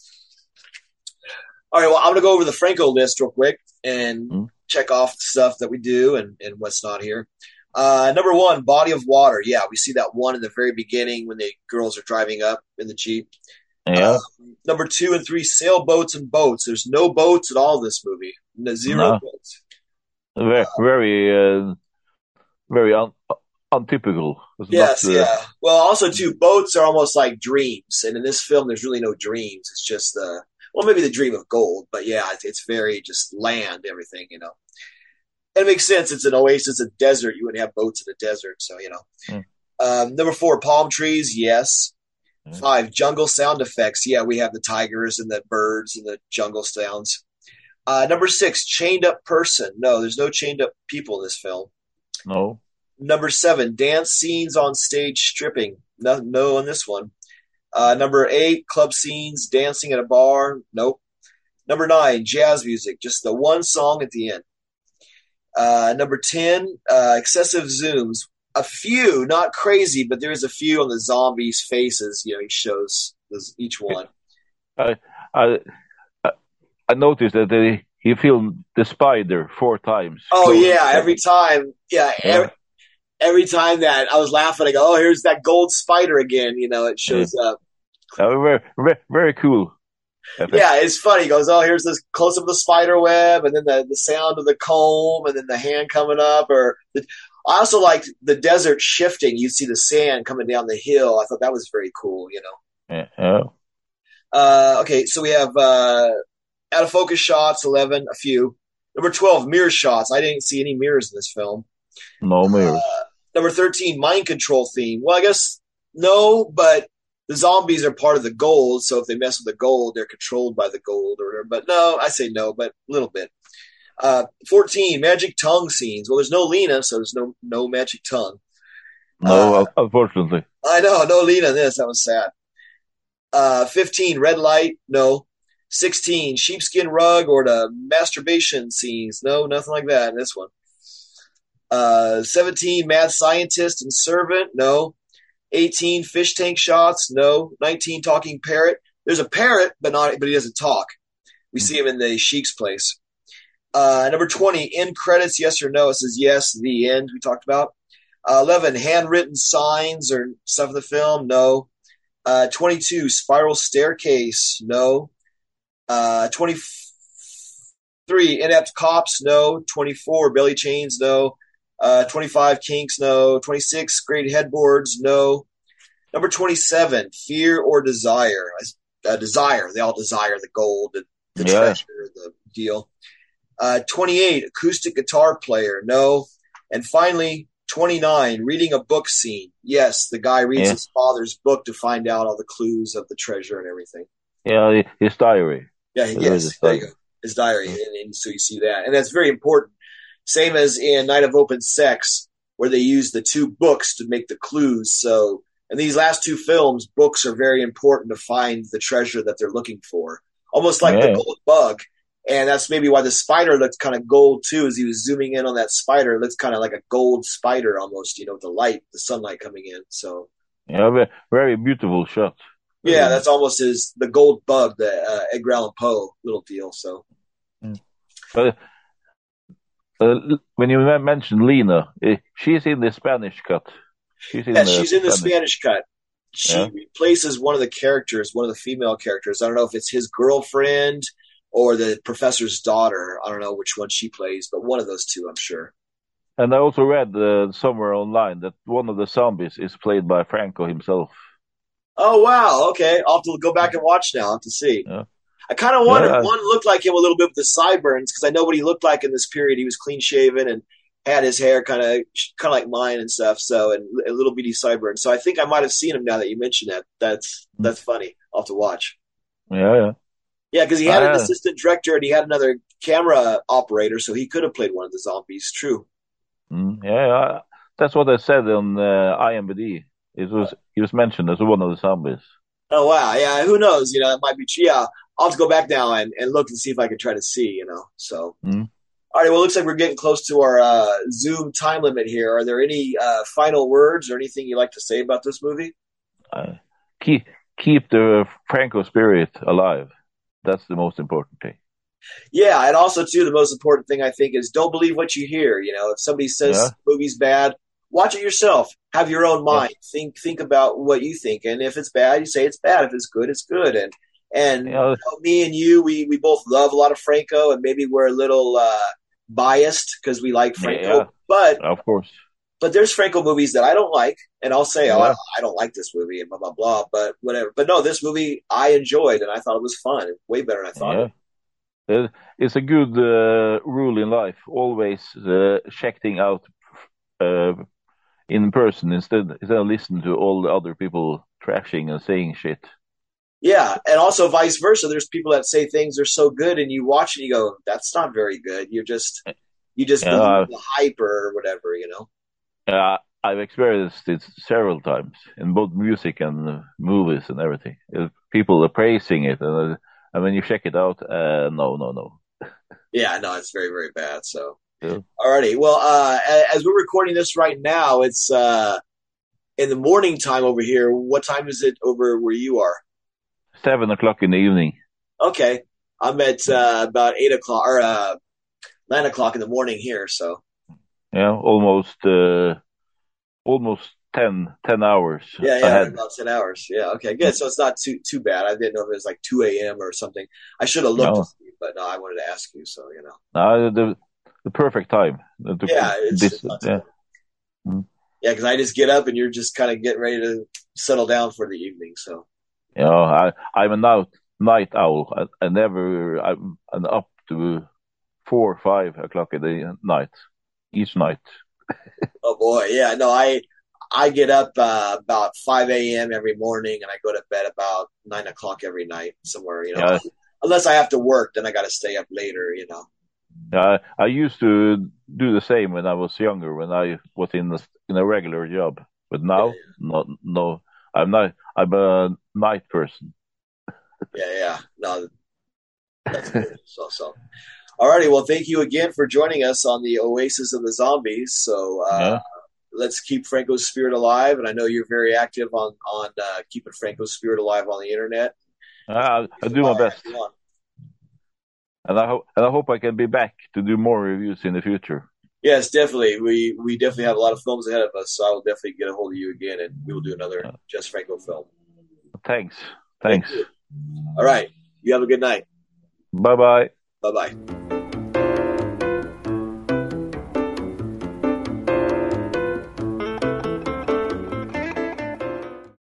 All right, well, I'm going to go over the Franco list real quick and Mm. check off the stuff that we do and, and what's not here. Uh, number one, body of water. Yeah, we see that one in the very beginning when the girls are driving up in the Jeep. Yeah, Uh, number two and three, sailboats and boats. There's no boats at all in this movie. No, zero No. boats. very very uh, very un, untypical. It's Yes, not, uh, yeah. Well, also too, boats are almost like dreams, and in this film, there's really no dreams. It's just the well, maybe the dream of gold, but yeah, it's, it's very just land, everything, you know. And it makes sense. It's an oasis, a desert. You wouldn't have boats in a desert, so you know. Hmm. Um, number four, palm trees. Yes. Hmm. Five, jungle sound effects. Yeah, we have the tigers and the birds and the jungle sounds. Uh, number six, chained up person. No, there's no chained up people in this film. no. Number seven, dance scenes on stage stripping. No, no on this one. Uh, number eight, club scenes, dancing at a bar. Nope. Number nine, jazz music. Just the one song at the end. Uh, number 10, uh, excessive zooms. A few, not crazy, but there's a few on the zombies' faces. You know, he shows those, each one. I I I noticed that they, he filmed the spider four times. Oh, yeah, every time. Yeah, Yeah. every, every time that I was laughing, I go, oh, here's that gold spider again. You know, it shows up. Uh, very, very very cool. Yeah, it's funny. He goes, oh, here's this close up of the spider web, and then the, the sound of the comb, and then the hand coming up. Or the, I also liked the desert shifting. You'd see the sand coming down the hill. I thought that was very cool. You know. Yeah. Uh, okay, so we have uh, out of focus shots, eleven, a few. Number twelve, mirror shots. I didn't see any mirrors in this film. No mirrors. Uh, number 13, mind control theme. Well, I guess no, but the zombies are part of the gold, so if they mess with the gold, they're controlled by the gold or whatever. But no, I say no, but a little bit. Uh, 14, magic tongue scenes. Well, there's no Lena, so there's no no magic tongue. no, uh, unfortunately. I know, no Lena this. That was sad. Uh, 15, red light. No. 16, sheepskin rug or the masturbation scenes. No, nothing like that in this one. Uh, 17, mad scientist and servant. No. 18, fish tank shots. No. 19, talking parrot. There's a parrot, but not, but he doesn't talk. We see him in the Sheik's place. Uh, number 20, end credits, yes or no. It says yes, the end we talked about. Uh, 11, handwritten signs or stuff in the film. No. Uh, 22, spiral staircase. No. Uh, 23, inept cops. No. 24, belly chains. No. Uh, 25, kinks. No. 26, great headboards. No. Number 27, fear or desire. Uh, desire. They all desire the gold, the, the Yeah. treasure, the deal. Uh, 28, acoustic guitar player. No. And finally, 29, reading a book scene. Yes, the guy reads Yeah. his father's book to find out all the clues of the treasure and everything. Yeah, his diary. Yeah, There yes, his there you diary. go. His diary. And, and so you see that. And that's very important. Same as in Night of Open Sex, where they use the two books to make the clues. So in these last two films, books are very important to find the treasure that they're looking for. Almost like Yeah. the gold bug. And that's maybe why the spider looked kind of gold too, as he was zooming in on that spider. It looks kind of like a gold spider almost, you know, with the light, the sunlight coming in. So Yeah, ve- very beautiful shot. yeah, that's almost his the gold bug, the uh, Edgar Allan Poe little deal. So But uh, when you mentioned Lena, uh, she's in the Spanish cut. She's in yeah, the she's in the Spanish. Spanish cut. She Yeah. replaces one of the characters, one of the female characters. I don't know if it's his girlfriend or the professor's daughter. I don't know which one she plays, but one of those two, I'm sure. And I also read uh, somewhere online that one of the zombies is played by Franco himself. Oh wow, okay. I'll have to go back and watch now. I'll have to see. Yeah. I kind of wondered. Yeah. One looked like him a little bit with the sideburns because I know what he looked like in this period. He was clean shaven and had his hair kind of kind of like mine and stuff. So and a little bitty sideburns. So I think I might have seen him now that you mentioned that. That's Hmm. that's funny. I'll have to watch. Yeah, yeah. Yeah, because he had an Ah. assistant director and he had another camera operator, so he could have played one of the zombies. True. Mm, yeah. That's what I said on uh, IMDb. It was he was mentioned as one of the zombies. Oh wow, yeah. Who knows? You know, it might be. Yeah, I'll have to go back now and, and look and see if I can try to see. You know, so. Mhm. All right. Well, it looks like we're getting close to our uh, Zoom time limit here. Are there any uh, final words or anything you'd like to say about this movie? Uh, keep keep the Franco spirit alive. That's the most important thing. Yeah, and also too, the most important thing I think is don't believe what you hear. You know, if somebody says Yeah. the movie's bad, watch it yourself. Have your own mind. Think think about what you think, and if it's bad, you say it's bad. If it's good, it's good. And and You know, you know, me and you, we we both love a lot of Franco, and maybe we're a little uh, biased because we like Franco. Yeah. But of course. But there's Franco movies that I don't like, and I'll say, oh, I, Yeah. I don't like this movie, and blah blah blah. But whatever. But no, this movie I enjoyed, and I thought it was fun, way better than I thought. Yeah. It's a good uh, rule in life. Always uh, check things out uh, in person instead instead of listening to all the other people trashing and saying shit. Yeah, and also vice versa. There's people that say things are so good, and you watch and you go, "That's not very good." You're just you just Yeah. believe the hype or whatever, you know. Uh, I've experienced it several times in both music and uh, movies and everything. People are praising it, and, uh, and when you check it out, uh, no, no, no. [laughs] Yeah, no, it's very very bad. So, Yeah. alrighty. Well, uh, as we're recording this right now, it's uh, in the morning time over here. What time is it over where you are? Seven o'clock in the evening. Okay, I'm at uh, about eight o'clock or uh, nine o'clock in the morning here. So, Yeah, almost, uh, almost 10, 10 hours yeah, yeah, ahead. about ten hours. Yeah, okay, good. So it's not too too bad. I didn't know if it was like two a.m. or something. I should have looked, No. to see, but no, I wanted to ask you. So you know, Uh, the the perfect time. The- yeah, it's, this- it's yeah. Mm. Yeah, because I just get up and you're just kind of getting ready to settle down for the evening. So You know, I I'm a night night owl. I, I never I'm, I'm up to four or five o'clock in the night each night. Oh boy, yeah, no, I I get up uh, about five a.m. every morning, and I go to bed about nine o'clock every night, somewhere, you know. Yeah. Unless I have to work, then I got to stay up later, you know. I I used to do the same when I was younger when I was in a, in a regular job. But now, no, no, I'm not. I'm a night person. Yeah, yeah. No, that's good. [laughs] so, so. Alrighty, well, thank you again for joining us on the Oasis of the Zombies. So uh, Yeah. let's keep Franco's spirit alive, and I know you're very active on on uh, keeping Franco's spirit alive on the internet. I, I do my best, and I hope and I hope I can be back to do more reviews in the future. Yes, definitely. We we definitely have a lot of films ahead of us, so I will definitely get a hold of you again, and we will do another Jess Franco film. Thanks, thanks. All right. You have a good night. Bye bye. Bye bye.